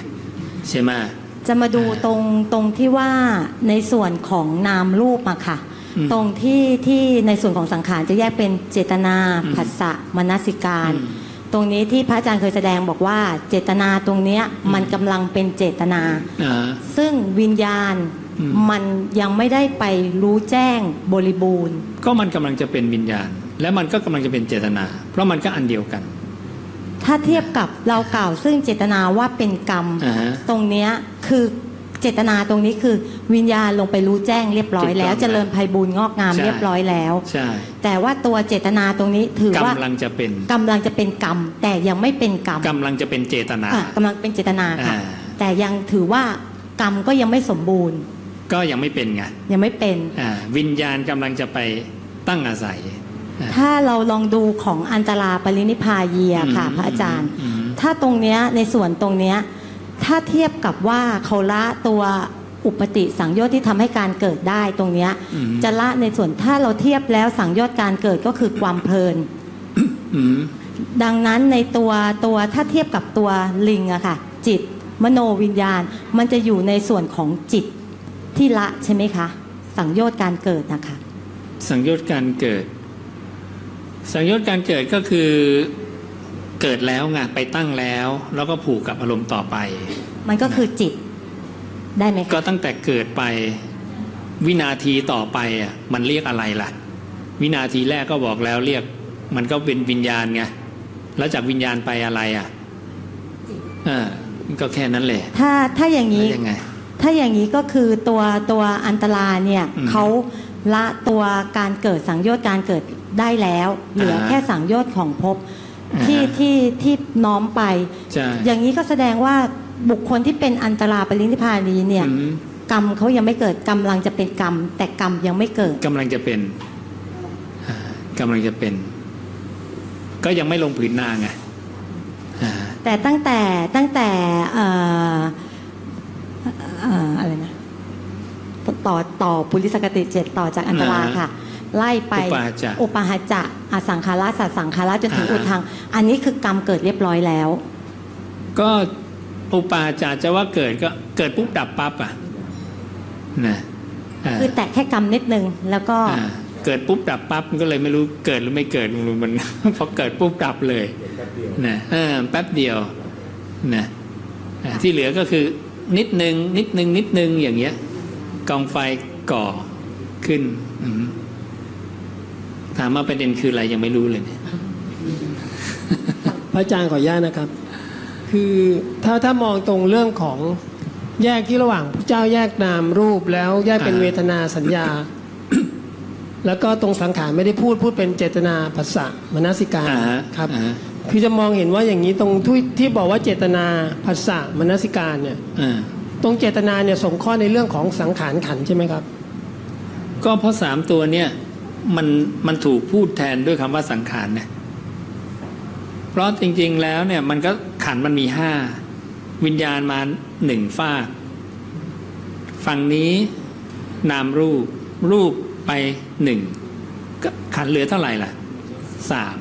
ใช่ไหมจะมาดูตรงตรงที่ว่าในส่วนของนามรูปอะค่ะอืม ตรงที่ที่ในส่วนของสังขารจะแยกเป็นเจตนาอืมผัสสะมนสิการอืมตรงนี้ที่พระอาจารย์เคยแสดงบอกว่าเจตนาตรงเนี้ยมันกำลังเป็นเจตนาอ่าซึ่งวิญญาณอืมมันยังไม่ได้ไปรู้แจ้งบริบูรณ์ ก็มันกำลังจะเป็นวิญญาณ และมันก็กำลังจะเป็นเจตนา เพราะมันก็อันเดียวกัน ถ้าเทียบกับเรากล่าวซึ่งเจตนาว่าเป็นกรรมอ่าฮะตรงเนี้ยคือ เจตนาตรงนี้คือวิญญาณลงไปรู้แจ้งเรียบร้อยแล้วถูกต้องเจริญภัยบุญงอกงามใช่เรียบร้อยแล้วใช่แต่ว่าตัวเจตนาตรงนี้ถือว่ากำลังจะเป็นกำลังจะเป็นกรรม แต่ยังไม่เป็นกรรมกำลังจะเป็นเจตนาอะกำลังเป็นเจตนาค่ะอ่าแต่ยังถือว่ากรรมก็ยังไม่สมบูรณ์ ก็ยังไม่เป็นไงยังไม่เป็นอ่าวิญญาณกำลังจะไปตั้งอาศัย ถ้าเราลองดูของอันตราปรินิพพาเยียค่ะ พระอาจารย์อืมถ้าตรงเนี้ยในส่วนตรงเนี้ย ถ้าเทียบกับว่าเขาละตัวอุปติสังโยชน์ที่ทำให้การเกิดได้ตรงเนี้ยอืมจะละในส่วนถ้าเราเทียบแล้วสังโยชน์การเกิดก็คือความเพลินอืมดังนั้นในตัวตัวถ้าเทียบกับตัวลิงอะค่ะ จิต มโนวิญญาณ มันจะอยู่ในส่วนของจิตที่ละใช่ไหมคะ สังโยชน์การเกิดนะคะ สังโยชน์การเกิด สังโยชน์การเกิดก็คือ เกิดแล้วไงไปตั้งแล้ว แล้วก็ผูกกับอารมณ์ต่อไป มันก็คือจิตได้ไหมคะก็ตั้งแต่เกิดไปวินาทีต่อไปอะมันเรียกอะไรล่ะ วินาทีแรกก็บอกแล้วเรียก มันก็เป็นวิญญาณไงแล้วจากวิญญาณไปอะไรอะเออมันก็แค่นั้นแหละถ้าถ้าอย่างแล้วนี้ยังไงถ้าอย่างนี้ก็คือตัวตัวอันตราเนี่ยอืมเขาละตัวการเกิดสังโยชน์การเกิดได้แล้ว เหลืออ่าฮะแค่สังโยชน์ของภพอ่าฮะ ที่ที่ที่น้อมไปใช่อย่างนี้ก็แสดงว่าบุคคลที่เป็นอันตราปรินิพพานีเนี่ยอืมกรรมเขายังไม่เกิดกำลังจะเป็นกรรม แต่กรรมยังไม่เกิดกำลังจะเป็นอ่ากำลังจะเป็น ก็ยังไม่ลงผืนนาไงอ่าแต่ตั้งแต่ตั้งแต่เอ่อเอ่ออะไรนะต่อต่อปุริสกติเจ็ดต่อจากอันตราอ่าค่ะ ไล่ไปอุปาหะอุปาหะจะอสังขาระสัตสังขาระจนถึงอ่าอุทัง อันนี้คือกรรมเกิดเรียบร้อยแล้ว ก็อุปาจารจะว่าเกิดก็เกิดปุ๊บดับปั๊บอะนะอ่าคือแตะแค่กรรมนิดนึงแล้วก็อ่าเกิดปุ๊บดับปั๊บก็เลยไม่รู้เกิดหรือไม่เกิดมันมันพอเกิดปุ๊บดับเลยนะเออแป๊บเดียวนะอ่าที่เหลือก็คือนิดนึงนิดนึงนิดนึงอย่างเงี้ยกองไฟก่อขึ้นอืม ถามมาประเด็นคืออะไรยังไม่รู้เลยเนี่ยพระอาจารย์ขออนุญาตนะครับ คือถ้าถ้ามองตรงเรื่องของแยกที่ระหว่างพระเจ้าแยกนามรูปแล้วแยกเป็นอ่าเวทนาสัญญา แล้วก็ตรงสังขารไม่ได้พูดพูดเป็นเจตนาภาษะมนสิการอ่าฮะครับอ่าฮะคือจะมองเห็นว่าอย่างนี้ตรงที่ที่บอกว่าเจตนาภาษะมนสิการเนี่ยอ่าตรงเจตนาเนี่ยส่งข้อในเรื่องของสังขารขันธ์ใช่ไหมครับ ก็เพราะสามตัวเนี่ย มันมันถูกพูดแทนด้วยคำว่าสังขารเนี่ยเพราะจริง ๆ แล้วเนี่ยมันก็ขันธ์มันมีห้าวิญญาณมาหนึ่งฝากฝั่งนี้นามรูป รูปไปหนึ่งก็ขันธ์เหลือเท่าไหร่ล่ะสาม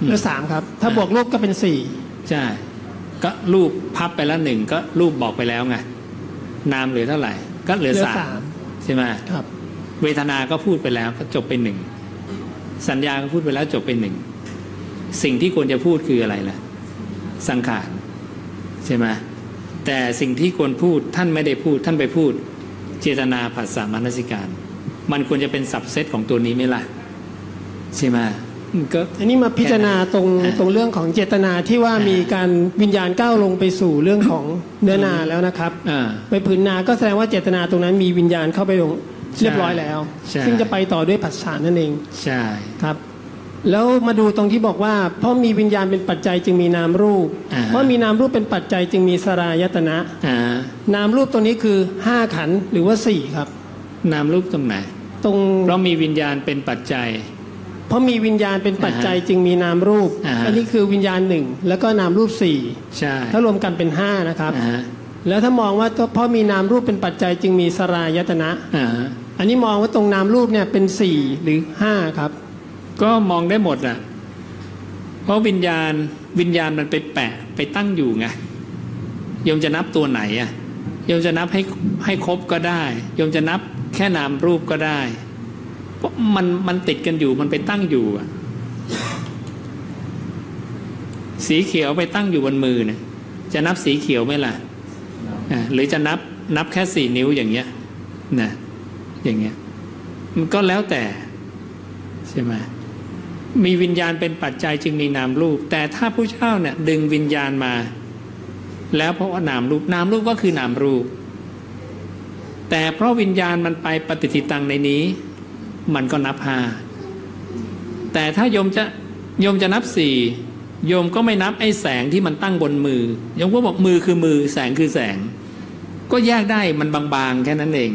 เหลือสามครับ ถ้าบวกรูปก็เป็นสี่ใช่ก็รูปพับไปแล้วหนึ่งก็รูปบอกไปแล้วไงนามเหลือเท่าไหร่ ก็เหลือสามใช่ไหมครับ เวทนาก็พูดไปแล้วก็จบไปหนึ่งสัญญาก็พูดไปแล้วจบไปหนึ่งสิ่งที่ควรจะพูดคืออะไรล่ะ สังขารใช่ไหมแต่สิ่งที่ควรพูดท่านไม่ได้พูดท่านไปพูด เจตนาผัสสะมนสิการ มันควรจะเป็นสับเซตของตัวนี้ไหมล่ะใช่ไหมมันก็อันนี้มาพิจารณาตรงอ่าตรงเรื่องของเจตนาที่ว่ามีการวิญญาณก้าวลงไปสู่เรื่องของเนื้อนาแล้วนะครับอ่าไปผืนนาก็แสดงว่าเจตนาตรงนั้นมีวิญญาณเข้าไปลง เรียบร้อยแล้วใช่ซึ่งจะไปต่อด้วยผัสสะนั่นเอง ใช่ครับแล้วมาดูตรงที่บอกว่า เพราะมีวิญญาณเป็นปัจจัยจึงมีนามรูปอ่าเพราะมีนามรูปเป็นปัจจัยจึงมีสรายตนะอ่านามรูปตรงนี้คือห้าขันธ์หรือว่าสี่ครับ นามรูปตรงไหนตรงเพราะมีวิญญาณเป็นปัจจัย เพราะมีวิญญาณเป็นปัจจัยอ่าฮะจึงมีนามรูปอ่าฮะอันนี้คือวิญญาณหนึ่งแล้วก็นามรูปสี่ใช่ถ้ารวมกันเป็นห้านะครับอ่าฮะแล้วถ้ามองว่าเพราะมีนามรูปเป็นปัจจัยจึงมีสรายตนะ อันนี้มองว่าตรงนามรูปเนี่ยเป็นสี่หรือห้าครับ ก็มองได้หมดอะ เพราะวิญญาณวิญญาณมันไปแปะไปตั้งอยู่ไงโยมจะนับตัวไหนอะโยมจะนับให้ให้ครบก็ได้โยมจะนับแค่นามรูปก็ได้เพราะมันมันติดกันอยู่มันไปตั้งอยู่อะสีเขียวไปตั้งอยู่บนมือเนี่ยจะนับสีเขียวไหมล่ะหรือจะนับนับแค่สี่นิ้วอย่างเงี้ยนะ อย่างเงี้ยมันก็แล้วแต่ใช่ไหมมีวิญญาณเป็นปัจจัยจึงมีนามรูป แต่ถ้าผู้เจ้าเนี่ยดึงวิญญาณมา แล้วเพราะว่านามรูปนามรูปก็คือนามรูป แต่เพราะวิญญาณมันไปปฏิทิตังในนี้ มันก็นับห้าแต่ถ้าโยมจะโยมจะนับสี่โยมก็ไม่นับไอ้แสงที่มันตั้งบนมือโยมก็บอกมือคือมือแสงคือแสง ก็แยกได้มันบางๆแค่นั้นเอง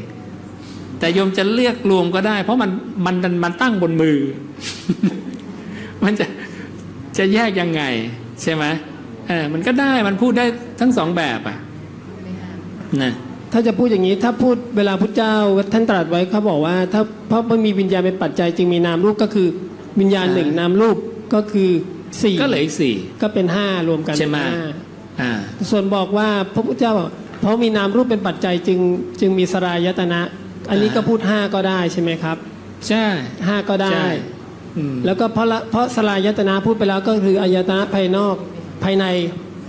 แต่โยมจะเลือกรวมก็ได้ เพราะมันมันมันมันตั้งบนมือ มันจะจะแยกยังไง ใช่ไหมเออมันก็ได้มันพูดได้ทั้งสองแบบอะนะถ้าจะพูดอย่างนี้ถ้าพูดเวลาพุทธเจ้าท่านตรัสไว้เขาบอกว่า ถ้าเพราะมันมีวิญญาณเป็นปัจจัยจึงมีนามรูปก็คือวิญญาณหนึ่งนามรูปก็คือสี่ก็เหลืออีกสี่ก็เป็นห้ารวมกันใช่ไหมเป็นห้าอ่าส่วนบอกว่าพระพุทธเจ้าบอกเพราะมีนามรูปเป็นปัจจัยจึงจึงมีสรายตนะ อันนี้ก็พูดห้าก็ได้ใช่ไหมครับ ใช่ห้าก็ได้ใช่อืมแล้วก็เพราะละเพราะสลายตนะพูดไปแล้วก็คืออายตนะภายนอกภายใน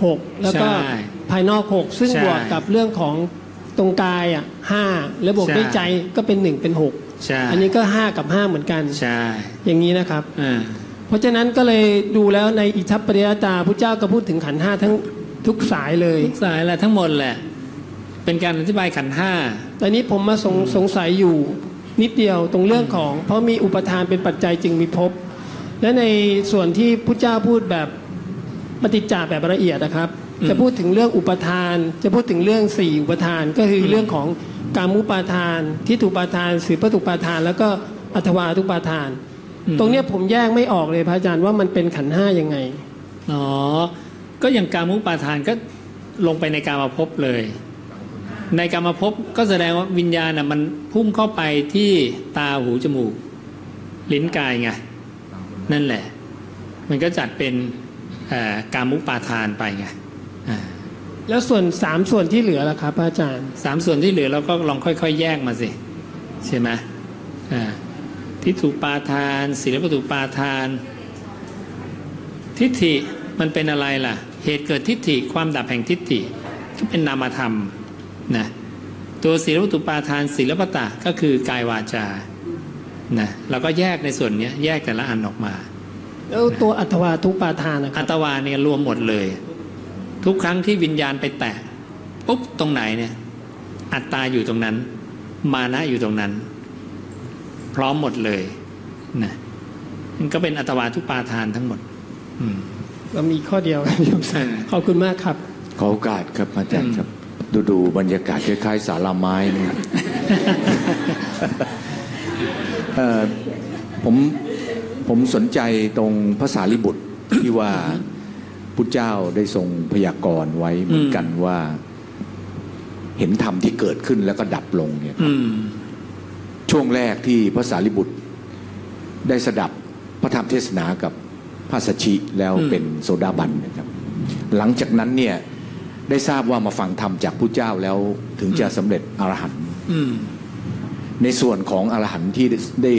หกแล้วก็ใช่ภายนอกหกซึ่งใช่บวกกับเรื่องของตรงกายอะห้าแล้วบวกใช่ด้วยใจก็เป็นหนึ่งเป็นหกใช่อันนี้ก็ห้ากับห้าเหมือนกันใช่อย่างนี้นะครับอ่าเพราะฉะนั้นก็เลยดูแล้วในอิทัปปริยตาพุทธเจ้าก็พูดถึงขันธ์ห้าทั้งทุกสายเลยทุกสายแหละทั้งหมดแหละ เป็นการอธิบายขันธ์ห้าแต่นี้ผมมาสงสงสัยอยู่นิดเดียวตรงเรื่องของ เพราะมีอุปทานเป็นปัจจัยจึงมีภพและในส่วนที่พุทธเจ้าพูดแบบปฏิจจาแบบละเอียดนะครับอืมจะพูดถึงเรื่องอุปทาน จะพูดถึงเรื่องสี่อุปทานก็คือเรื่องของการมุปาทานทิฏฐุปาทานสืปตุปาทาน แล้วก็อัตวาทุปาทาน ตรงเนี้ยผมแยกไม่ออกเลยพระอาจารย์ว่ามันเป็นขันธ์ห้ายังไงอ๋อก็อย่างการมุปาทานก็ลงไปในการมาพบเลย ในการมาพบก็แสดงว่าวิญญาณน่ะมันพุ่งเข้าไปที่ตาหูจมูก ลิ้นกายไงนั่นแหละ มันก็จัดเป็นเอ่อการมุปาทานไปไงอ่าแล้วส่วนสามส่วนที่เหลือล่ะครับพระอาจารย์สามส่วนที่เหลือเราก็ลองค่อย ๆ แยกมาสิใช่ไหมอ่าทิฏฐุปาทาน ศีลปตุปาทาน ทิฏฐิมันเป็นอะไรล่ะ เหตุเกิดทิฏฐิความดับแห่งทิฏฐิก็เป็นนามธรรม นะตัวศีลปตุปาทานศีลปตะก็คือกายวาจานะเราก็แยกในส่วนเนี้ยแยกแต่ละอันออกมาแล้วตัวอัตวาทุปาทานนะคอัรับตวาเนี่ยรวมหมดเลย ทุกครั้งที่วิญญาณไปแตะปุ๊บตรงไหนเนี่ยอัตตาอยู่ตรงนั้น มานะอยู่ตรงนั้น พร้อมหมดเลยนะมันก็เป็นอัตวาทุปาทานทั้งหมด อืมเรามีข้อเดียวโยมสารขอบคุณมากครับ ขอโอกาสครับอาจารย์ครับ ดูดูบรรยากาศคล้ายๆสาราไม้เนี่ยเอ่อผมผมสนใจตรงภาษาลิบุตรที่ว่าพุทธเจ้าได้ทรงพยากรณ์ไว้เหมือนกันว่า เห็นธรรมที่เกิดขึ้นแล้วก็ดับลงเนี่ยอืมช่วงแรกที่พระสารีบุตรได้สดับพระธรรมเทศนากับพระสัชชิแล้วอืมเป็นโสดาบันนะครับ หลังจากนั้นเนี่ย ได้ทราบว่ามาฟังธรรมจากผู้เจ้าแล้วถึงจะสำเร็จอรหันต์อืมในส่วนของอรหันต์ที่ได้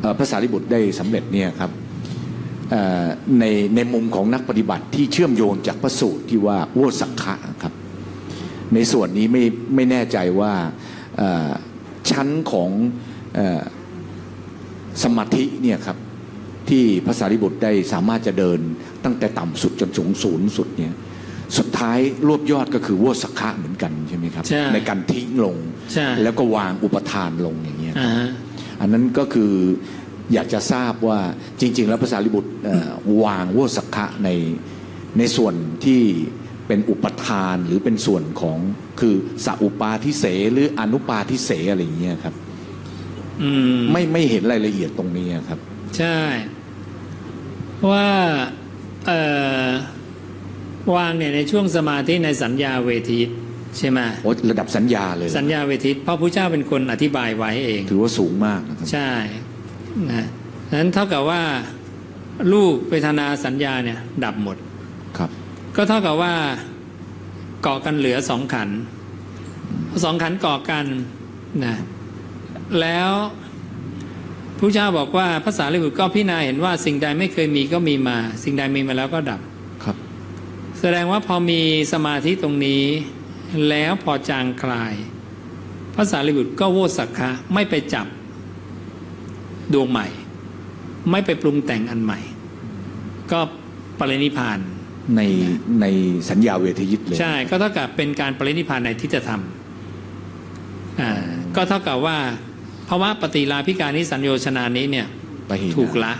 เอ่อพระสารีบุตรได้สำเร็จเนี่ยครับเอ่อในในมุมของนักปฏิบัติที่เชื่อมโยงจากพระสูตรที่ว่าโวสักขะครับ ในส่วนนี้ไม่ไม่แน่ใจว่าเอ่อชั้นของเอ่อสมาธิเนี่ยครับที่พระสารีบุตรได้สามารถจะเดินตั้งแต่ต่ำสุดจนสูงสูงสุดเนี่ย สุดท้ายรวบยอดก็คือโวสักขะเหมือนกันใช่ไหมครับใช่ในการทิ้งลงใช่แล้วก็วางอุปทานลงอย่างเงี้ยอ่าฮะอันนั้นก็คืออยากจะทราบว่าจริง ๆ แล้วภาษาลิบุตรเอ่อวางโวสักขะในในส่วนที่เป็นอุปทานหรือเป็นส่วนของคือสัอุปาทิเสหรืออนุปาทิเสอะไรอย่างเงี้ยครับอืมไม่ไม่เห็นรายละเอียดตรงนี้ครับ ใช่ ว่าเอ่อ วางเนี่ยในช่วงสมาธิในสัญญาเวทีใช่ไหมโอ้ระดับสัญญาเลยสัญญาเวทีเพราะพระเจ้าเป็นคนอธิบายไว้เอง ถือว่าสูงมากนะครับใช่นะนั้นเท่ากับว่ารูปเวทนาสัญญาเนี่ยดับหมดครับ ก็เท่ากับว่าเกาะกันเหลือสองขันธ์สองขันธ์เกาะกันนะแล้วพระเจ้าบอกว่าภาษาลิบุตรก็พิจารณาเห็นว่าสิ่งใดไม่เคยมีก็มีมา สิ่งใดมีมาแล้วก็ดับครับ แสดงว่าพอมีสมาธิตรงนี้ แล้วพอจางคลายภาษาลิบุตรก็โวสักคะไม่ไปจับดวงใหม่ ไม่ไปปรุงแต่งอันใหม่ ก็ปรินิพพานในในสัญญาเวทยิตเลย ใช่ก็เท่ากับเป็นการปรินิพพานในทิฏฐธรรมอ่าก็เท่ากับว่าภาวะปฏิลาภิการนิสัญโยชนานี้เนี่ยไปเห็นถูกละ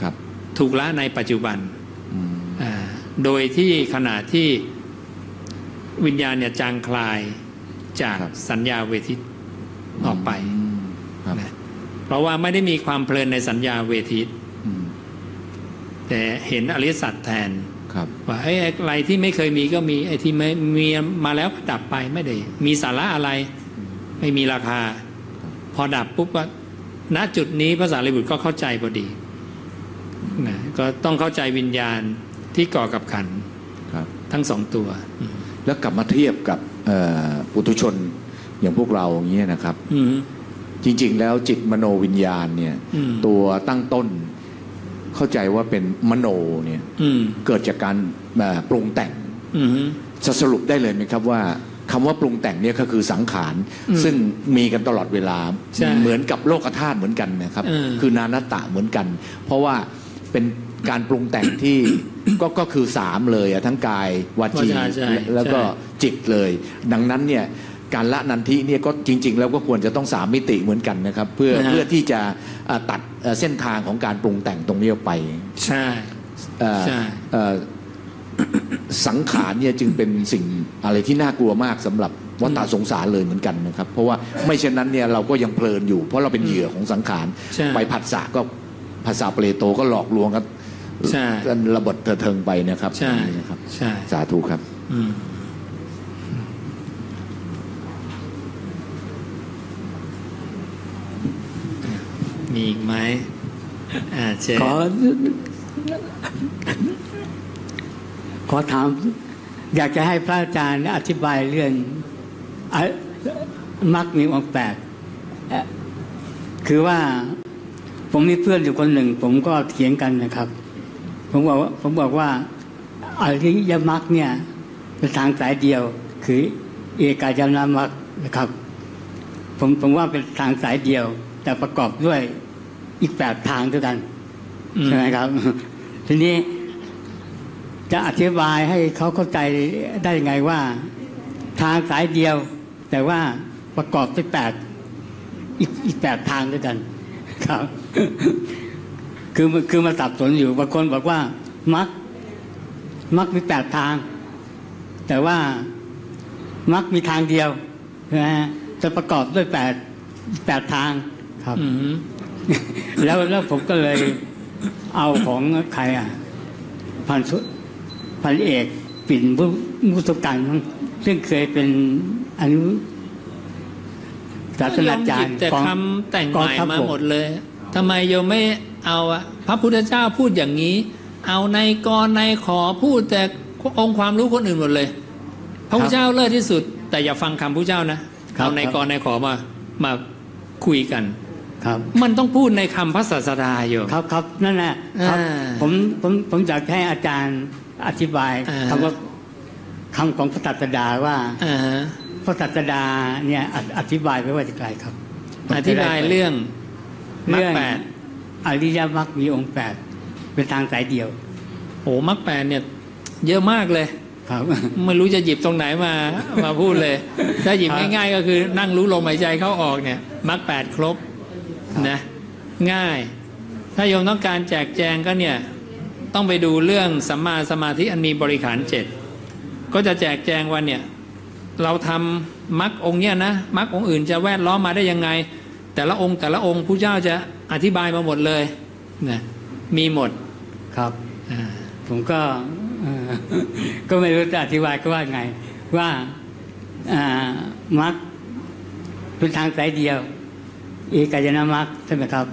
ครับ ถูกละในปัจจุบันอืมอ่า โดยที่ขณะที่วิญญาณเนี่ยจางคลายจากสัญญาเวทิตออกไปครับนะเพราะว่าไม่ได้มีความเพลินในสัญญาเวทิตอืมแต่เห็นอริยสัจแทนครับว่าไอ้อะไรที่ไม่เคยมีก็มีไอ้ที่ไม่มีมาแล้วก็ดับไปไม่ได้มีสาระอะไร ไม่มีราคา พอดับปุ๊บก็ณจุดนี้ภาษาลิบุตรก็เข้าใจพอดีนะก็ต้องเข้าใจวิญญาณ ที่ก่อกับขันธ์ครับทั้งสองตัว แล้วกลับมาเทียบกับเอ่อปุถุชนอย่างพวกเราอย่างเงี้ยนะครับอืมจริง ๆ แล้วจิตมโนวิญญาณเนี่ยอืมตัวตั้งต้นเข้าใจว่าเป็นมโนเนี่ยอืมเกิดจากการเอ่อปรุงแต่งอืมจะสรุปได้เลยไหมครับว่าคำว่าปรุงแต่งเนี่ยก็คือสังขารอืมซึ่งมีกันตลอดเวลาใช่เหมือนกับโลกธาตุเหมือนกันนะครับเออคือนานัตตะเหมือนกัน เพราะว่าเป็น การปรุงแต่งที่ ก็ก็คือสามเลยอะทั้งกายวาจีวาจาใช่แล้วก็ใช่ จิตเลย ดังนั้นเนี่ยการละนันทิเนี่ยก็จริง ๆ แล้วก็ควรจะต้องสามมิติเหมือนกันนะครับ เพื่อนะฮะ เพื่อที่จะเอ่อตัดเอ่อเส้นทางของการปรุงแต่งตรงนี้ออกไปใช่ เอ่อใช่ เอ่อสังขารเนี่ยจึงเป็นสิ่งอะไรที่น่ากลัวมากสำหรับวัฏสงสารเลยเหมือนกันนะครับ เพราะว่าไม่เช่นนั้นเนี่ยเราก็ยังเพลินอยู่ เพราะเราเป็นเหยื่อของสังขาร ใช่ ไปผัสสะก็ภาษาเปรโตก็หลอกลวงกัน ใช่กันระเบิดเถิดเทิงไปนะครับใช่นะครับใช่ สาธุครับ อืมมีอีกไหมอ่าเชิญขอ ขอถาม อยากจะให้พระอาจารย์อธิบายเรื่องอะมักมีองค์แปดเอ่อคือว่าผมมีเพื่อนอยู่คนหนึ่ง ผมก็เถียงกันนะครับ ผมบอกว่าผมบอกว่าอริยมรรคเนี่ยเป็นทางสายเดียว คือเอกายนามรรคนะครับ ผมผมว่าเป็นทางสายเดียว แต่ประกอบด้วยอีกแปดทางด้วยกันใช่ไหมครับ ทีนี้จะอธิบายให้เขาเข้าใจได้ยังไงว่า ทางสายเดียว แต่ว่าประกอบด้วยแปดอีกอีกแปดทางด้วยกัน ครับ คือคือมาสับสนอยู่บางคนบอกว่ามักมักมีแปดทาง แต่ว่ามักมีทางเดียวนะฮะจะประกอบด้วยแปดแปดทางครับแล้วแล้วผมก็เลยเอาของใครอะ พันสุพันเอกปิ่นมุมุสการมั้งซึ่งเคยเป็นอนุศาสตราจารย์แต่ของคำแต่งใหกอม่ทัพมาบกหมดเลยทำไมโยมไม่ เอาอะพระพุทธเจ้าพูดอย่างนี้ เอาในกรในขอพูดแต่องค์ความรู้คนอื่นหมดเลย พระพุทธเจ้าเลิศที่สุด แต่อย่าฟังคำพระเจ้านะเอาในกรในขอมามาคุยกันครับ มันต้องพูดในคำพระศาสดาโยมครับครับนั่นแหละครับอ่าผมผมผมอยากให้อาจารย์อธิบายอ่าคำว่าคำของพระศาสดาว่าอ่าฮะพระศาสดาเนี่ยออธิบายไว้ว่าจะไกลครับ อธิบายเรื่องมรรคเรื่องแปด อริยมรรคมีองค์แปดเป็นทางสายเดียวโอ้มรรคแปดเนี่ย เยอะมากเลยครับไม่รู้จะหยิบตรงไหนมามาพูดเลย ถ้าหยิบง่ายๆก็คือนั่งรู้ลมหายใจเข้าออกเนี่ยมรรคแปดครบนะง่าย ถ้าโยมต้องการแจกแจงก็เนี่ย ต้องไปดูเรื่องสัมมาสมาธิอันมีบริขารเจ็ดก็จะแจกแจงว่าเนี่ย เราทำมรรคองค์เนี่ยนะมรรคองค์อื่นจะแวดล้อมมาได้ยังไง แต่ละองค์แต่ละองค์ผู้เจ้าจะอธิบายมาหมดเลยนะมีหมดครับผมก็เอ่อก็ไม่รู้จะอธิบายก็ว่าไงว่าอ่ามรรคเป็นทางสายเดียวเอกายนามรรคใช่ไหมครับ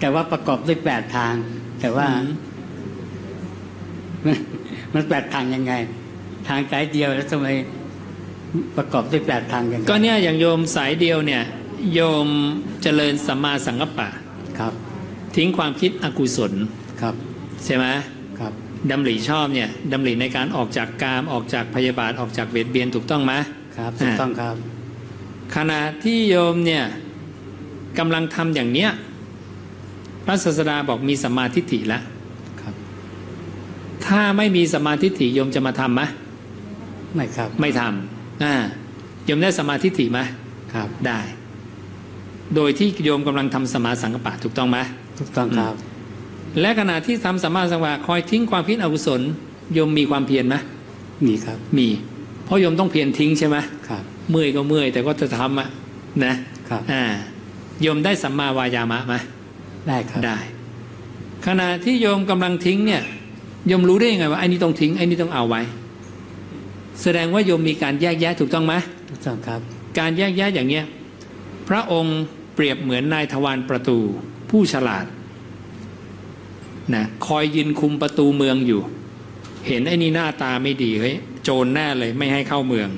แต่ว่าประกอบด้วยแปดทาง แต่ว่ามันมันแปดทางยังไง ทางสายเดียวแล้วทำไมประกอบด้วยแปดทางยังไงก็เนี่ยอย่างโยมสายเดียวเนี่ย โยมเจริญสัมมาสังกัปปะครับ ทิ้งความคิดอกุศลครับ ใช่ไหมครับดำริชอบเนี่ยดำริในการออกจากกามออกจากพยาบาทออกจากเบียดเบียนถูกต้องไหมครับถูกต้องครับ ขณะที่โยมเนี่ยกำลังทำอย่างเนี้ยพระศาสดาบอกมีสัมมาทิฏฐิแล้วครับ ถ้าไม่มีสัมมาทิฏฐิโยมจะมาทำไหมไม่ครับ ไม่ทำอ่าโยมได้สัมมาทิฏฐิไหมครับ ได้ โดยที่โยมกำลังทำสมาสังกปะถูกต้องไหมถูกต้องครับ และขณะที่ทำสมมาสังกปะคอยทิ้งความคิดอกุศลโยมมีความเพียรไหมมีครับ มี เพราะโยมต้องเพียรทิ้งใช่ไหมครับ เมื่อยก็เมื่อยแต่ก็จะทำอะนะครับอ่าโยมได้สัมมาวายามะไหมได้ครับได้ ขณะที่โยมกำลังทิ้งเนี่ยโยมรู้ได้ยังไงว่าไอ้นี่ต้องทิ้งไอ้นี่ต้องเอาไว้ แสดงว่าโยมมีการแยกแยะถูกต้องไหมถูกต้องครับ การแยกแยะอย่างเนี้ย พระองค์ เปรียบเหมือนนายทวารประตูผู้ฉลาดนะคอยยืนคุมประตูเมืองอยู่ เห็นไอ้นี่หน้าตาไม่ดีเฮ้ยโจรแน่เลยไม่ให้เข้าเมือง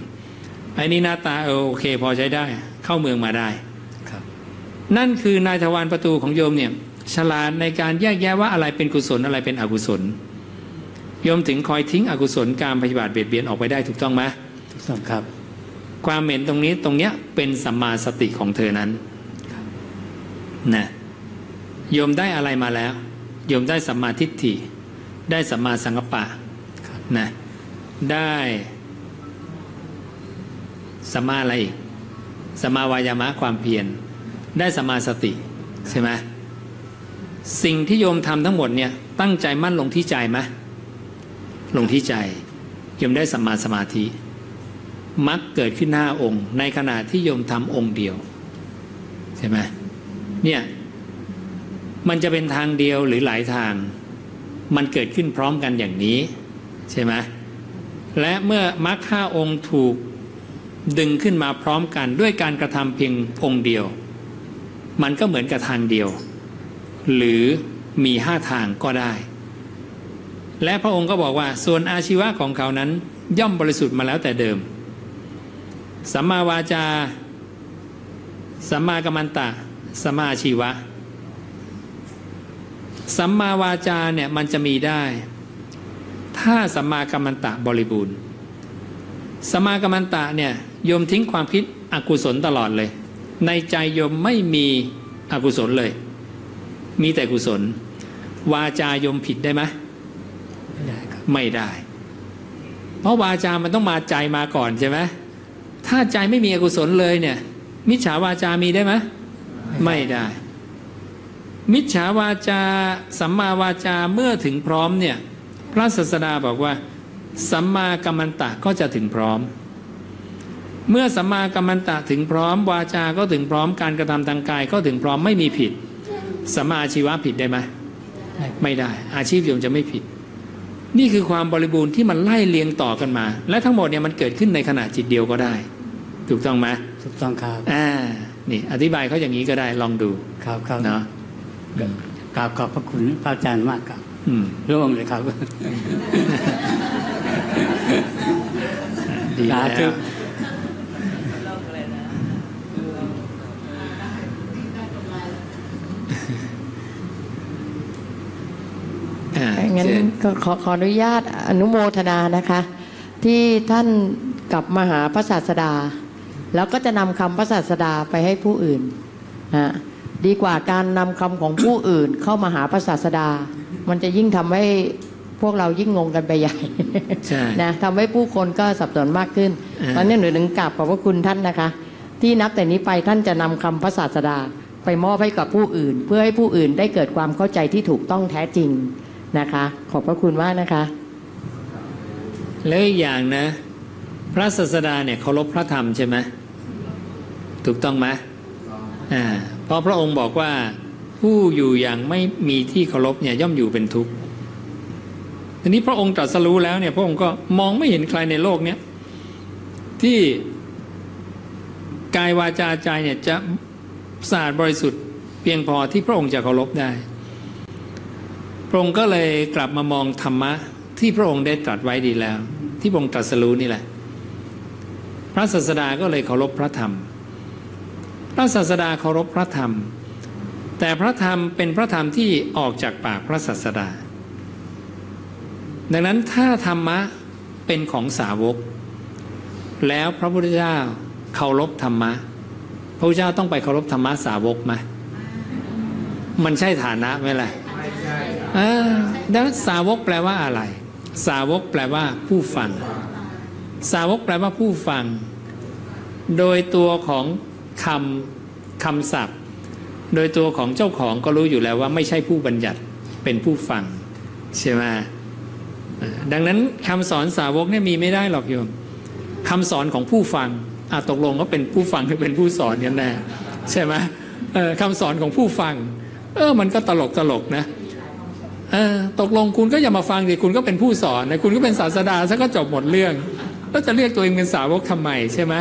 ไอ้นี่หน้าตาเออโอเค พอใช้ได้ เข้าเมืองมาได้ครับ นั่นคือนายทวารประตูของโยมเนี่ยฉลาดในการแยกแยะว่าอะไรเป็นกุศลอะไรเป็นอกุศลโยมถึงคอยทิ้งอกุศลการพยาบาทเบียดเบียนออกไปได้ถูกต้องไหมถูกต้องครับ ความเห็นตรงนี้ตรงเนี้ยเป็นสัมมาสติของเธอนั้น นะโยมได้อะไรมาแล้ว โยมได้สัมมาทิฏฐิ ได้สัมมาสังกัปปะนะได้สัมมาอะไรอีกสัมมาวายามะความเพียรได้สัมมาสติใช่ไหมสิ่งที่โยมทำทั้งหมดเนี่ยตั้งใจมั่นลงที่ใจไหมลงที่ใจโยมได้สัมมาสมาธิมักเกิดขึ้นหน้าองค์ ในขณะที่โยมทำองค์เดียว ใช่ไหม เนี่ยมันจะเป็นทางเดียวหรือหลายทาง มันเกิดขึ้นพร้อมกันอย่างนี้ ใช่ไหมและเมื่อมรรคห้าองค์ถูกดึงขึ้นมาพร้อมกันด้วยการกระทำเพียงองค์เดียว มันก็เหมือนกับทางเดียว หรือมีห้าทางก็ได้ และพระองค์ก็บอกว่าส่วนอาชีวะของเขานั้นย่อมบริสุทธิ์มาแล้วแต่เดิมสัมมาวาจาสัมมากัมมันตะ สัมมาอาชีวะ สัมมาวาจาเนี่ยมันจะมีได้ ถ้าสัมมากัมมันตะบริบูรณ์ สัมมากัมมันตะเนี่ยโยมทิ้งความคิดอกุศลตลอดเลย ในใจโยมไม่มีอกุศลเลย มีแต่กุศล วาจายมผิดได้ไหมไม่ได้ครับไม่ได้ เพราะวาจามันต้องมาใจมาก่อนใช่ไหมถ้าใจไม่มีอกุศลเลยเนี่ย มิจฉาวาจามีได้ไหม ไม่ได้ มิจฉาวาจา สัมมาวาจาเมื่อถึงพร้อมเนี่ย พระศาสดาบอกว่า สัมมากัมมันตะก็จะถึงพร้อม เมื่อสัมมากัมมันตะถึงพร้อม วาจาก็ถึงพร้อมการกระทำทางกายก็ถึงพร้อมไม่มีผิดสัมมาอาชีวะผิดได้ไหมไม่ได้ อาชีพโยมจะไม่ผิด นี่คือความบริบูรณ์ที่มันไล่เลียงต่อกันมา และทั้งหมดเนี่ยมันเกิดขึ้นในขณะจิตเดียวก็ได้ ถูกต้องไหมถูกต้องครับอ่า นี่อธิบายเขาอย่างนี้ก็ได้ลองดูครับครับเนาะกราบขอบพระคุณพระอาจารย์มากครับอืมร่วมเลยครับดีแล้สาธุวอ่างั้นเชิญก็ขอขออนุญาตอนุโมทนานะคะ ที่ท่านกลับมาหาพระศาสดา แล้วก็จะนำคำพระศาสดาไปให้ผู้อื่นนะดีกว่าการนำคำของผู้อื่นเข้ามาหาพระศาสดา มันจะยิ่งทำให้พวกเรายิ่งงงกันไปใหญ่ใช่นะทำให้ผู้คนก็สับสนมากขึ้นอ่าตอนนี้หนูถึงกราบขอบพระคุณท่านนะคะ ที่นับแต่นี้ไปท่านจะนำคำพระศาสดา ไปมอบให้กับผู้อื่น เพื่อให้ผู้อื่นได้เกิดความเข้าใจที่ถูกต้องแท้จริงนะคะ ขอบพระคุณมากนะคะแล้วอีกอย่างนะ พระศาสดาเนี่ยเคารพพระธรรมใช่ไหม ถูกต้องไหมอ่าเพราะพระองค์บอกว่าผู้อยู่อย่างไม่มีที่เคารพเนี่ยย่อมอยู่เป็นทุกข์ทีนี้พระองค์ตรัสรู้แล้วเนี่ยพระองค์ก็มองไม่เห็นใครในโลกเนี้ยที่กายวาจาใจเนี่ยจะสะอาดบริสุทธิ์เพียงพอที่พระองค์จะเคารพได้ พระองค์ก็เลยกลับมามองธรรมะที่พระองค์ได้ตรัสไว้ดีแล้ว ที่พระองค์ตรัสรู้นี่แหละ พระศาสดาก็เลยเคารพพระธรรมพ ระศาสดาเคารพพระธรรม แต่พระธรรมเป็นพระธรรมที่ออกจากปากพระศาสดา ดังนั้นถ้าธรรมะเป็นของสาวก แล้วพระพุทธเจ้าเคารพธรรมะ พระพุทธเจ้าต้องไปเคารพธรรมะสาวกไหมมันใช่ฐานะไหมล่ะเออดังนั้นสาวกแปลว่าอะไร สาวกแปลว่าผู้ฟัง สาวกแปลว่าผู้ฟัง โดยตัวของ คำคำศัพท์ โดยตัวของเจ้าของก็รู้อยู่แล้วว่าไม่ใช่ผู้บัญญัติเป็นผู้ฟังใช่ไหมดังนั้นคำสอนสาวกเนี่ยมีไม่ได้หรอกโยมคำสอนของผู้ฟังอะตกลงก็เป็นผู้ฟังหรือเป็นผู้สอนกันแน่ใช่ไหมคำสอนของผู้ฟัง เออมันก็ตลกตลกนะออตกลงคุณก็อย่ามาฟังดิคุณก็เป็นผู้สอนนะคุณก็เป็นศาสดาซะก็จบหมดเรื่องแล้วจะเรียกตัวเองเป็นสาวกทำไมใช่ไหม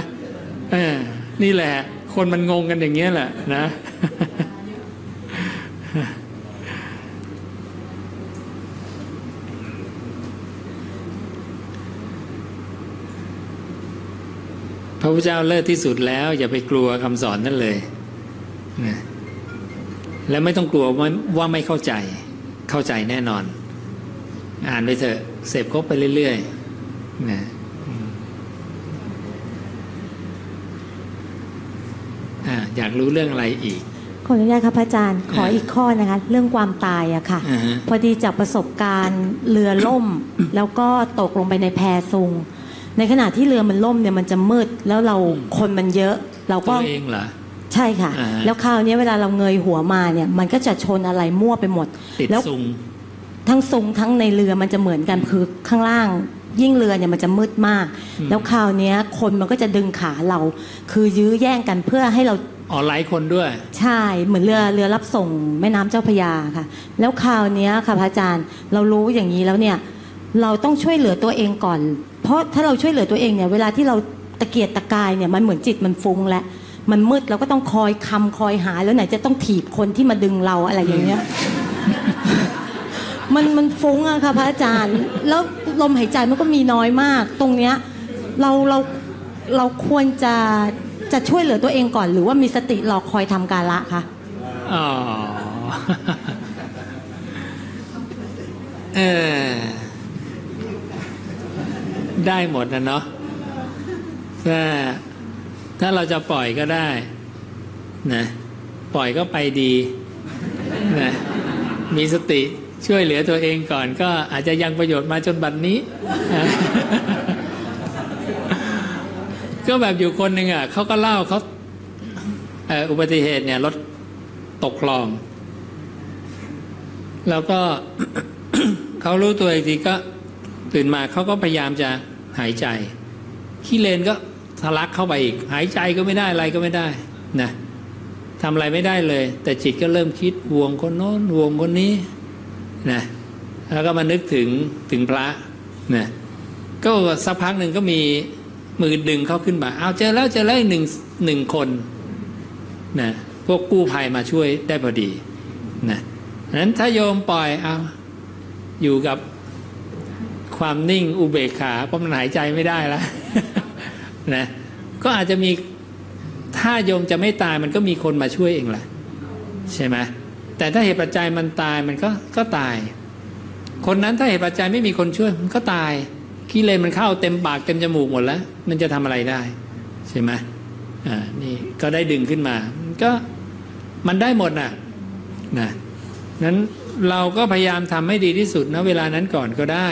ออนี่แหละ คนมันงงกันอย่างเงี้ยแหละนะ พระพุทธเจ้าเลิศที่สุดแล้ว อย่าไปกลัวคำสอนนั่นเลยนะและไม่ต้องกลัวว่าว่าไม่เข้าใจ เข้าใจแน่นอน อ่านไปเถอะเสพครบไปเรื่อยๆนะอืม อะอยากรู้เรื่องอะไรอีก ขออนุญาตครับพระอาจารย์ ขออีกข้อนะคะ เรื่องความตายอะค่ะอ่าฮะพอดีจากประสบการณ์เรือล่ม แล้วก็ตกลงไปในแพซุง ในขณะที่เรือมันล่มเนี่ยมันจะมืดแล้วเราคนมันเยอะ เราตัก็วเองเหรอใช่ค่ะอ่าฮะแล้วคราวนี้เวลาเราเงยหัวมาเนี่ย มันก็จะชนอะไรมั่วไปหมดติดแล้วซุงทั้งซุงทั้งในเรือมันจะเหมือนกันคือข้างล่าง ยิ่งเรือเนี่ยมันจะมืดมากอืมแล้วคราวเนี้ยคนมันก็จะดึงขาเรา คือยื้อแย่งกันเพื่อให้เราอ๋อหลายคนด้วย ใช่เหมือนเรือเรือรับส่งแม่น้ำเจ้าพระยาค่ะ แล้วคราวเนี้ยค่ะพระอาจารย์เรารู้อย่างนี้แล้วเนี่ยเราต้องช่วยเหลือตัวเองก่อน เพราะถ้าเราช่วยเหลือตัวเองเนี่ยเวลาที่เราตะเกียกตะกายเนี่ยมันเหมือนจิตมันฟุ้งแล้วมันมืดเราก็ต้องคอยคำคอยหาแล้วไหนจะต้องถีบคนที่มาดึงเราอะไรอย่างเงี้ย มันมันฟุ้งอะค่ะพระอาจารย์ แล้วลมหายใจมันก็มีน้อยมาก ตรงเนี้ยเราเราเราควรจะจะช่วยเหลือตัวเองก่อนหรือว่ามีสติรอคอยทำการละคะอ๋อเออได้หมดนะเนาะถ้าถ้าเราจะปล่อยก็ได้นะปล่อยก็ไปดีนะมีสติ ช่วยเหลือตัวเองก่อนก็อาจจะยังประโยชน์มาจนบัดนนี้ ก็แบบอยู่คนหนึ่งอะเขาก็เล่าเขาเอ,อุบัติเหตุเนี่ยรถตกคลอง แล้วก็เขารู้ตัวอีกทีก็ตื่นมาเขาก็พยายามจะหายใจ ขี้เลนก็ทะลักเข้าไปอีก หายใจก็ไม่ได้อะไรก็ไม่ได้นะทำอะไรไม่ได้เลย แต่จิตก็เริ่มคิดวงคนโน้นวงคนนี้ นะแล้วก็มานึกถึงถึงพระนะก็สักพักหนึ่งก็มีมือดึงเขาขึ้นมาเอาเจอแล้วเจอแล้วหนึ่งหนึ่งคนนะพวกกู้ภัยมาช่วยได้พอดีนะนั้นถ้าโยมปล่อยเอาอยู่กับความนิ่งอุเบกขาเพราะมันหายใจไม่ได้แล้วนะก็อาจจะมีถ้าโยมจะไม่ตายมันก็มีคนมาช่วยเองแหละใช่ไหม แต่ถ้าเหตุปัจจัยมันตายมันก็ก็ตาย คนนั้นถ้าเหตุปัจจัยไม่มีคนช่วยมันก็ตายขี้เลนมันเข้าเต็มปากเต็มจมูกหมดแล้ว มันจะทำอะไรได้ ใช่ไหมอ่านี่ก็ได้ดึงขึ้นมา ก็มันได้หมดน่ะนะนั้นเราก็พยายามทำให้ดีที่สุดนะเวลานั้นก่อนก็ได้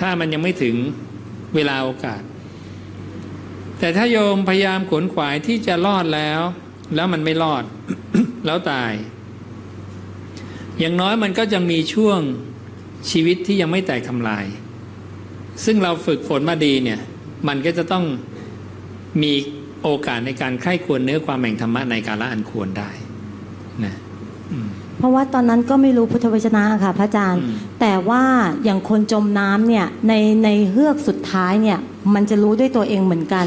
ถ้ามันยังไม่ถึงเวลาโอกาส แต่ถ้าโยมพยายามขวนขวายที่จะรอดแล้ว แล้วมันไม่รอด แล้วตาย อย่างน้อยมันก็จะมีช่วงชีวิตที่ยังไม่แตกทำลาย ซึ่งเราฝึกฝนมาดีเนี่ย มันก็จะต้องมีโอกาสในการใคร่ควรเนื้อความแห่งธรรมะในกาละอันควรได้นะเพราะว่าตอนนั้นก็ไม่รู้พุทธวจนะค่ะ พระอาจารย์ แต่ว่าอย่างคนจมน้ำเนี่ยในในเฮือกสุดท้ายเนี่ย มันจะรู้ด้วยตัวเองเหมือนกัน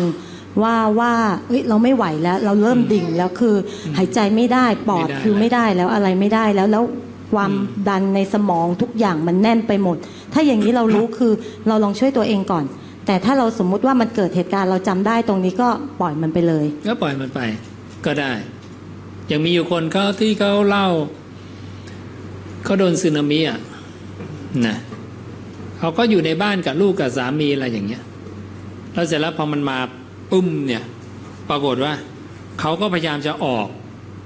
ว่าว่าเอ้ยเราไม่ไหวแล้ว เราเริ่มดิ่งแล้วคือ หายใจไม่ได้ปอดไม่ได้คือไม่ได้แล้วอะไรไม่ได้แล้วแล้ว ความดันในสมองทุกอย่างมันแน่นไปหมด ถ้าอย่างนี้เรารู้คือเราลองช่วยตัวเองก่อน แต่ถ้าเราสมมุติว่ามันเกิดเหตุการณ์เราจำได้ตรงนี้ก็ปล่อยมันไปเลย ก็ปล่อยมันไป ก็ได้ ยังมีอยู่คนเขาที่เขาเล่าเขาโดนสึนามิอะนะเขาก็อยู่ในบ้านกับลูกกับสามีอะไรอย่างเงี้ยแล้วเสร็จแล้วพอมันมาปุ้มเนี่ย ปรากฏว่าเขาก็พยายามจะออก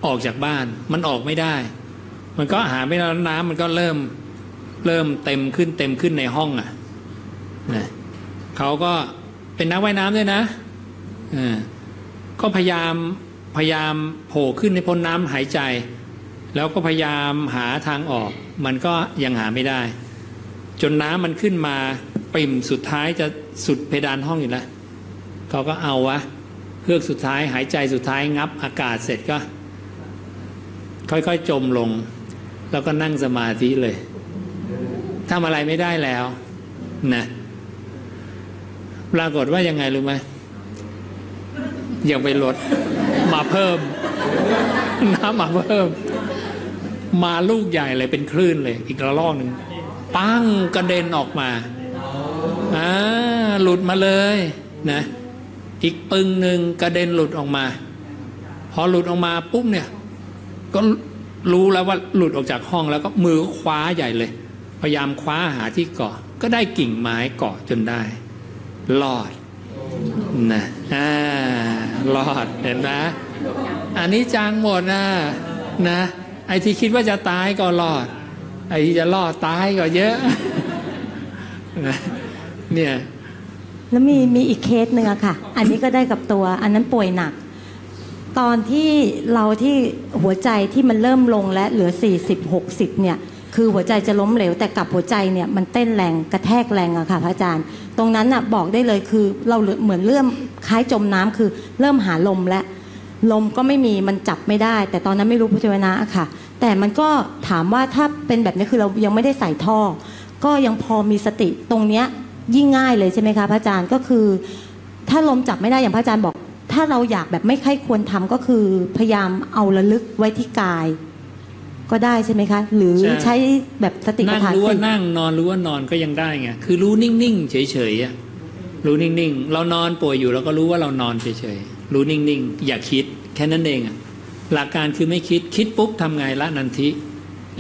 ออกจากบ้าน มันออกไม่ได้ มันก็หาไม่ได้แล้วน้ำมันก็เริ่มเริ่มเต็มขึ้นเต็มขึ้นในห้องอะนะเขาก็เป็นนักว่ายน้ำด้วยนะอ่าก็พยายามพยายามโผล่ขึ้นในพ้นน้ำหายใจ แล้วก็พยายามหาทางออก มันก็ยังหาไม่ได้ จนน้ำมันขึ้นมาปิ่มสุดท้ายจะสุดเพดานห้องอยู่แล้วเขาก็เอาวะเฮือกสุดท้ายหายใจสุดท้ายงับอากาศเสร็จก็ ค่อยๆจมลง แล้วก็นั่งสมาธิเลยทำอะไรไม่ได้แล้วนะปรากฏว่ายังไงรู้ไหมยังไปลด มาเพิ่ม น้ำมาเพิ่ม มาลูกใหญ่เลยเป็นคลื่นเลย อีกระลอกหนึ่งปั้งกระเด็นออกมาอ่าหลุดมาเลยนะอีกปึงหนึ่งกระเด็นหลุดออกมา พอหลุดออกมาปุ๊บเนี่ย ก็ รู้แล้วว่าหลุดออกจากห้องแล้วก็มือคว้าใหญ่เลย พยายามคว้าหาที่เกาะ ก็ได้กิ่งไม้เกาะจนได้รอดนะอ่ารอดเห็นไหมอันนี้จางหมดนะนะ ไอ้ที่คิดว่าจะตายก็รอด ไอ้ที่จะรอดตายก็เยอะนะเนี่ยแล้วมีมีอีกเคสหนึ่งอะค่ะ อันนี้ก็ได้กับตัว อันนั้นป่วยหนัก ตอนที่เราที่หัวใจที่มันเริ่มลงและเหลือ 40 60 เนี่ย คือหัวใจจะล้มเหลวแต่กับหัวใจเนี่ยมันเต้นแรงกระแทกแรงอะค่ะพระอาจารย์ ตรงนั้นอะบอกได้เลยคือเราเหมือนเริ่มคล้ายจมน้ำคือเริ่มหาลมและลมก็ไม่มีมันจับไม่ได้ แต่ตอนนั้นไม่รู้พุทธวนะค่ะ แต่มันก็ถามว่าถ้าเป็นแบบนี้คือเรายังไม่ได้ใส่ท่อ ก็ยังพอมีสติตรงเนี้ยยิ่งง่ายเลยใช่ไหมคะพระอาจารย์ก็คือ ถ้าลมจับไม่ได้อย่างพระอาจารย์บอก ถ้าเราอยากแบบไม่ค่อยควรทำก็คือ พยายามเอาระลึกไว้ที่กาย ก็ได้ใช่ไหมคะ หรือใช่ใช้แบบสติปัฏนั่งฐานรู้ว่าสี่นั่งนอนรู้ว่านอนก็ยังได้ไงคือรู้นิ่งๆเฉยๆอะรู้นิ่งๆ เรานอนป่วยอยู่เราก็รู้ว่าเรานอนเฉยๆ รู้นิ่งๆ อย่าคิดแค่นั้นเองอะหลักการคือไม่คิดคิดปุ๊บทำไงละนันทิ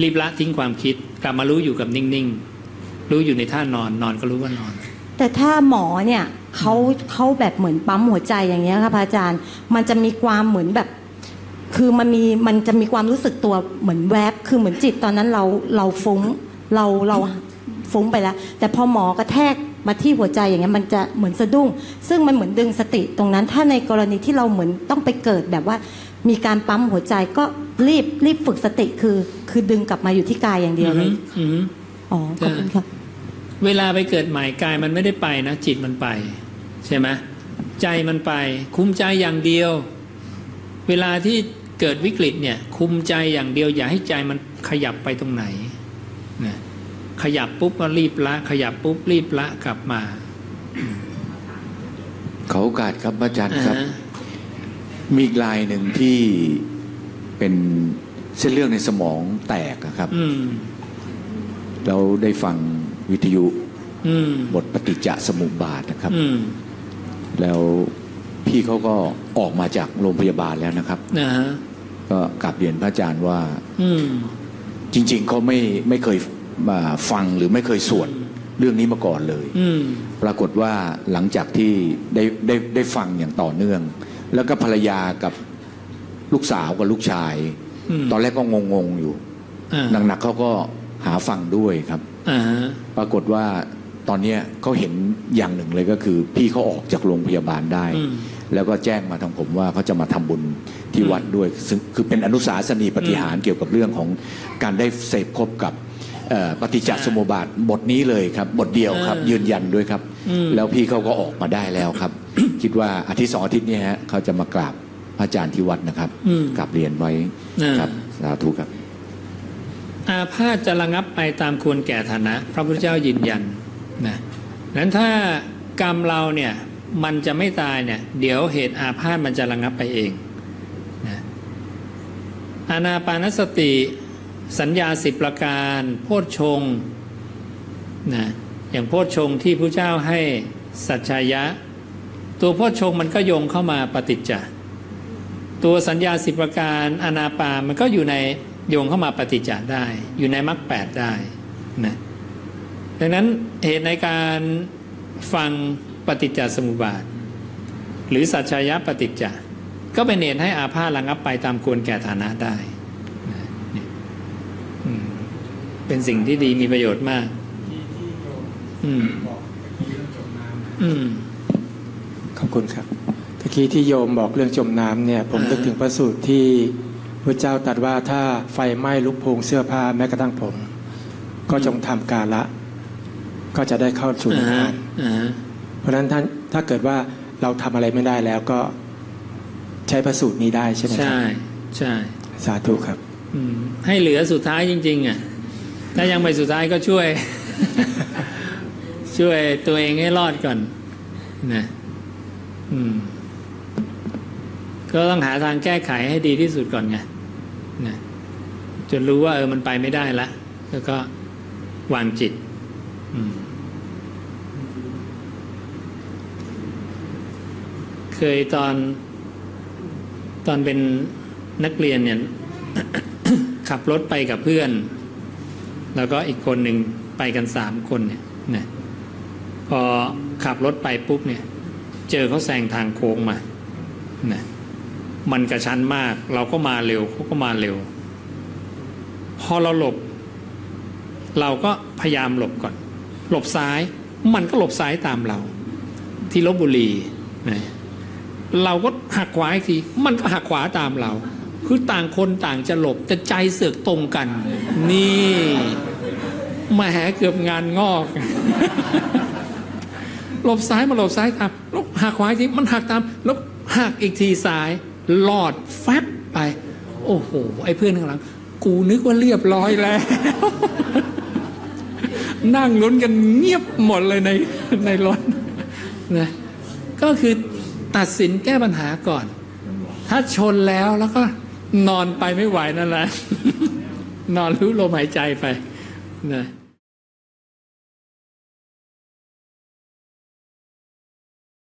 รีบละทิ้งความคิด กลับมารู้อยู่กับนิ่งๆ รู้อยู่ในท่านอนนอนก็รู้ว่านอน แต่ถ้าหมอเนี่ย เขาเขาแบบเหมือนปั๊มหัวใจอย่างเงี้ยค่ะพระอาจารย์ มันจะมีความเหมือนแบบ คือมันมีมันจะมีความรู้สึกตัวเหมือนแวบ คือเหมือนจิตตอนนั้นเราเราฟุ้งเราเราฟุ้งไปแล้ว แต่พอหมอกระแทกมาที่หัวใจอย่างเงี้ยมันจะเหมือนสะดุ้ง ซึ่งมันเหมือนดึงสติตรงนั้น ถ้าในกรณีที่เราเหมือนต้องไปเกิดแบบว่า มีการปั๊มหัวใจก็รีบรีบฝึกสติคือ คือดึงกลับมาอยู่ที่กายอย่างเดียวเลยอืมอ๋อขอบคุณค่ะ เวลาไปเกิดใหม่กายมันไม่ได้ไปนะจิตมันไป ใช่ไหมใจมันไป คุมใจอย่างเดียว เวลาที่เกิดวิกฤตเนี่ย คุมใจอย่างเดียว อย่าให้ใจมันขยับไปตรงไหนนะขยับปุ๊บก็รีบละ ขยับปุ๊บรีบละกลับมาขอโอกาสครับอาจารย์ครับอ่าฮะมีอีกลายหนึ่งที่เป็นเส้นเลือดในสมองแตกอะครับอืมเราได้ฟัง วิทยุอืมบทปฏิจจสมุปบาทนะครับอืมแล้วพี่เขาก็ออกมาจากโรงพยาบาลแล้วนะครับนะฮะก็กลับเรียนพระอาจารย์ว่าอืมจริง ๆเขาไม่ไม่เคยมาฟังหรือไม่เคยสวดเรื่องนี้มาก่อนเลยอืมปรากฏว่าหลังจากที่ได้ได้ได้ฟังอย่างต่อเนื่อง แล้วก็ภรรยากับลูกสาวกับลูกชายอืมตอนแรกก็งงๆอยู่อ่าหนักๆเขาก็หาฟังด้วยครับอ่าฮะ ปรากฏว่าตอนเนี้ยเขาเห็นอย่างหนึ่งเลยก็คือ พี่เขาออกจากโรงพยาบาลได้อืมแล้วก็แจ้งมาทางผมว่าเขาจะมาทำบุญที่วัดด้วยซึ่งคือเป็นอนุสาสนีปฏิหารย์เกี่ยวกับเรื่องของการได้เสพคบกับเอ่อปฏิจจสมุปบาทบทนี้เลยครับ บทเดียวครับเออยืนยันด้วยครับอืมแล้วพี่เขาก็ออกมาได้แล้วครับ คิดว่าอาทิตย์สองอาทิตย์เนี้ฮะเขาจะมากราบพระอาจารย์ที่วัดนะครับอืมกราบเรียนไว้อ่าครับสาธุครับ อาพาธจะระงับไปตามควรแก่ฐานะ พระพุทธเจ้ายืนยันนะนั้นถ้ากรรมเราเนี่ยมันจะไม่ตายเนี่ยเดี๋ยวเหตุอาพาธมันจะระงับไปเองนะอานาปานสติสัญญาสิบประการ โพชฌงนะอย่างโพชฌงที่พระเจ้าให้สัจชายะ ตัวโพชฌงมันก็โยงเข้ามาปฏิจจาตัวสัญญาสิบประการอนาปามันก็อยู่ใน โยงเข้ามาปฏิจจารได้ อยู่ในมรรคแปดได้นะดังนั้นเหตุในการฟังปฏิจจสมุปบาท หรือสัจชายะปฏิจจาก็เป็นเหตุให้อาพาธระงับไปตามควรแก่ฐานะได้นะนี่อืมเป็นสิ่งที่ดีมีประโยชน์มากอืมอืมขอบคุณครับตะกี้ที่โยมบอกเรื่องจมน้ำเนี่ย ผมอ่านึนึกถึงพระสูตรที่ พระเจ้าตรัสว่าถ้าไฟไหม้ลุกโพงเสื้อผ้าแม้กระทั่งผม ก็จงทำกาละ ก็จะได้เข้าสู่นิพพานอ่าฮะเพราะฉะนั้นท่านถ้าเกิดว่าเราทำอะไรไม่ได้แล้วก็ใช้พระสูตรนี้ได้ใช่ไหมครัใช่บใช่สาธุครับอืมให้เหลือสุดท้ายจริง ๆอะถ้ายังไม่สุดท้ายก็ช่วย ช่วยตัวเองให้รอดก่อนนะอืม ก็ต้องหาทางแก้ไขให้ดีที่สุดก่อนไงนะจนรู้ว่าเออมันไปไม่ได้ละแล้วก็วางจิตเคยตอนตอนเป็นนักเรียนเนี่ยขับรถไปกับเพื่อน แล้วก็อีกคนหนึ่งไปกันสามคนเนี่ยนะพอขับรถไปปุ๊บเนี่ย เจอเขาแซงทางโค้งมานะ มันกระชั้นมาก เราก็มาเร็วเขาก็มาเร็ว พอเราหลบ เราก็พยายามหลบก่อน หลบซ้าย มันก็หลบซ้ายตามเรา ที่ลบบุรีนะเราก็หักขวาอีกทีมันก็หักขวาตามเรา คือต่างคนต่างจะหลบแต่ใจเสือกตรงกัน นี่มาแหเกือบงานงอก หลบซ้ายมาหลบซ้ายตามแล้วหักขวาอีกทีมันหักตามแล้วหักอีกทีซ้าย หลอดแฟบไป โอ้โห ไอ้เพื่อนข้างหลัง กูนึกว่าเรียบร้อยแล้ว นั่งลุ้นกันเงียบหมดเลยในในรถนะก็คือตัดสินแก้ปัญหาก่อน ถ้าชนแล้วแล้วก็นอนไปไม่ไหวนั่นแหละนอนรู้ลมหายใจไปนะ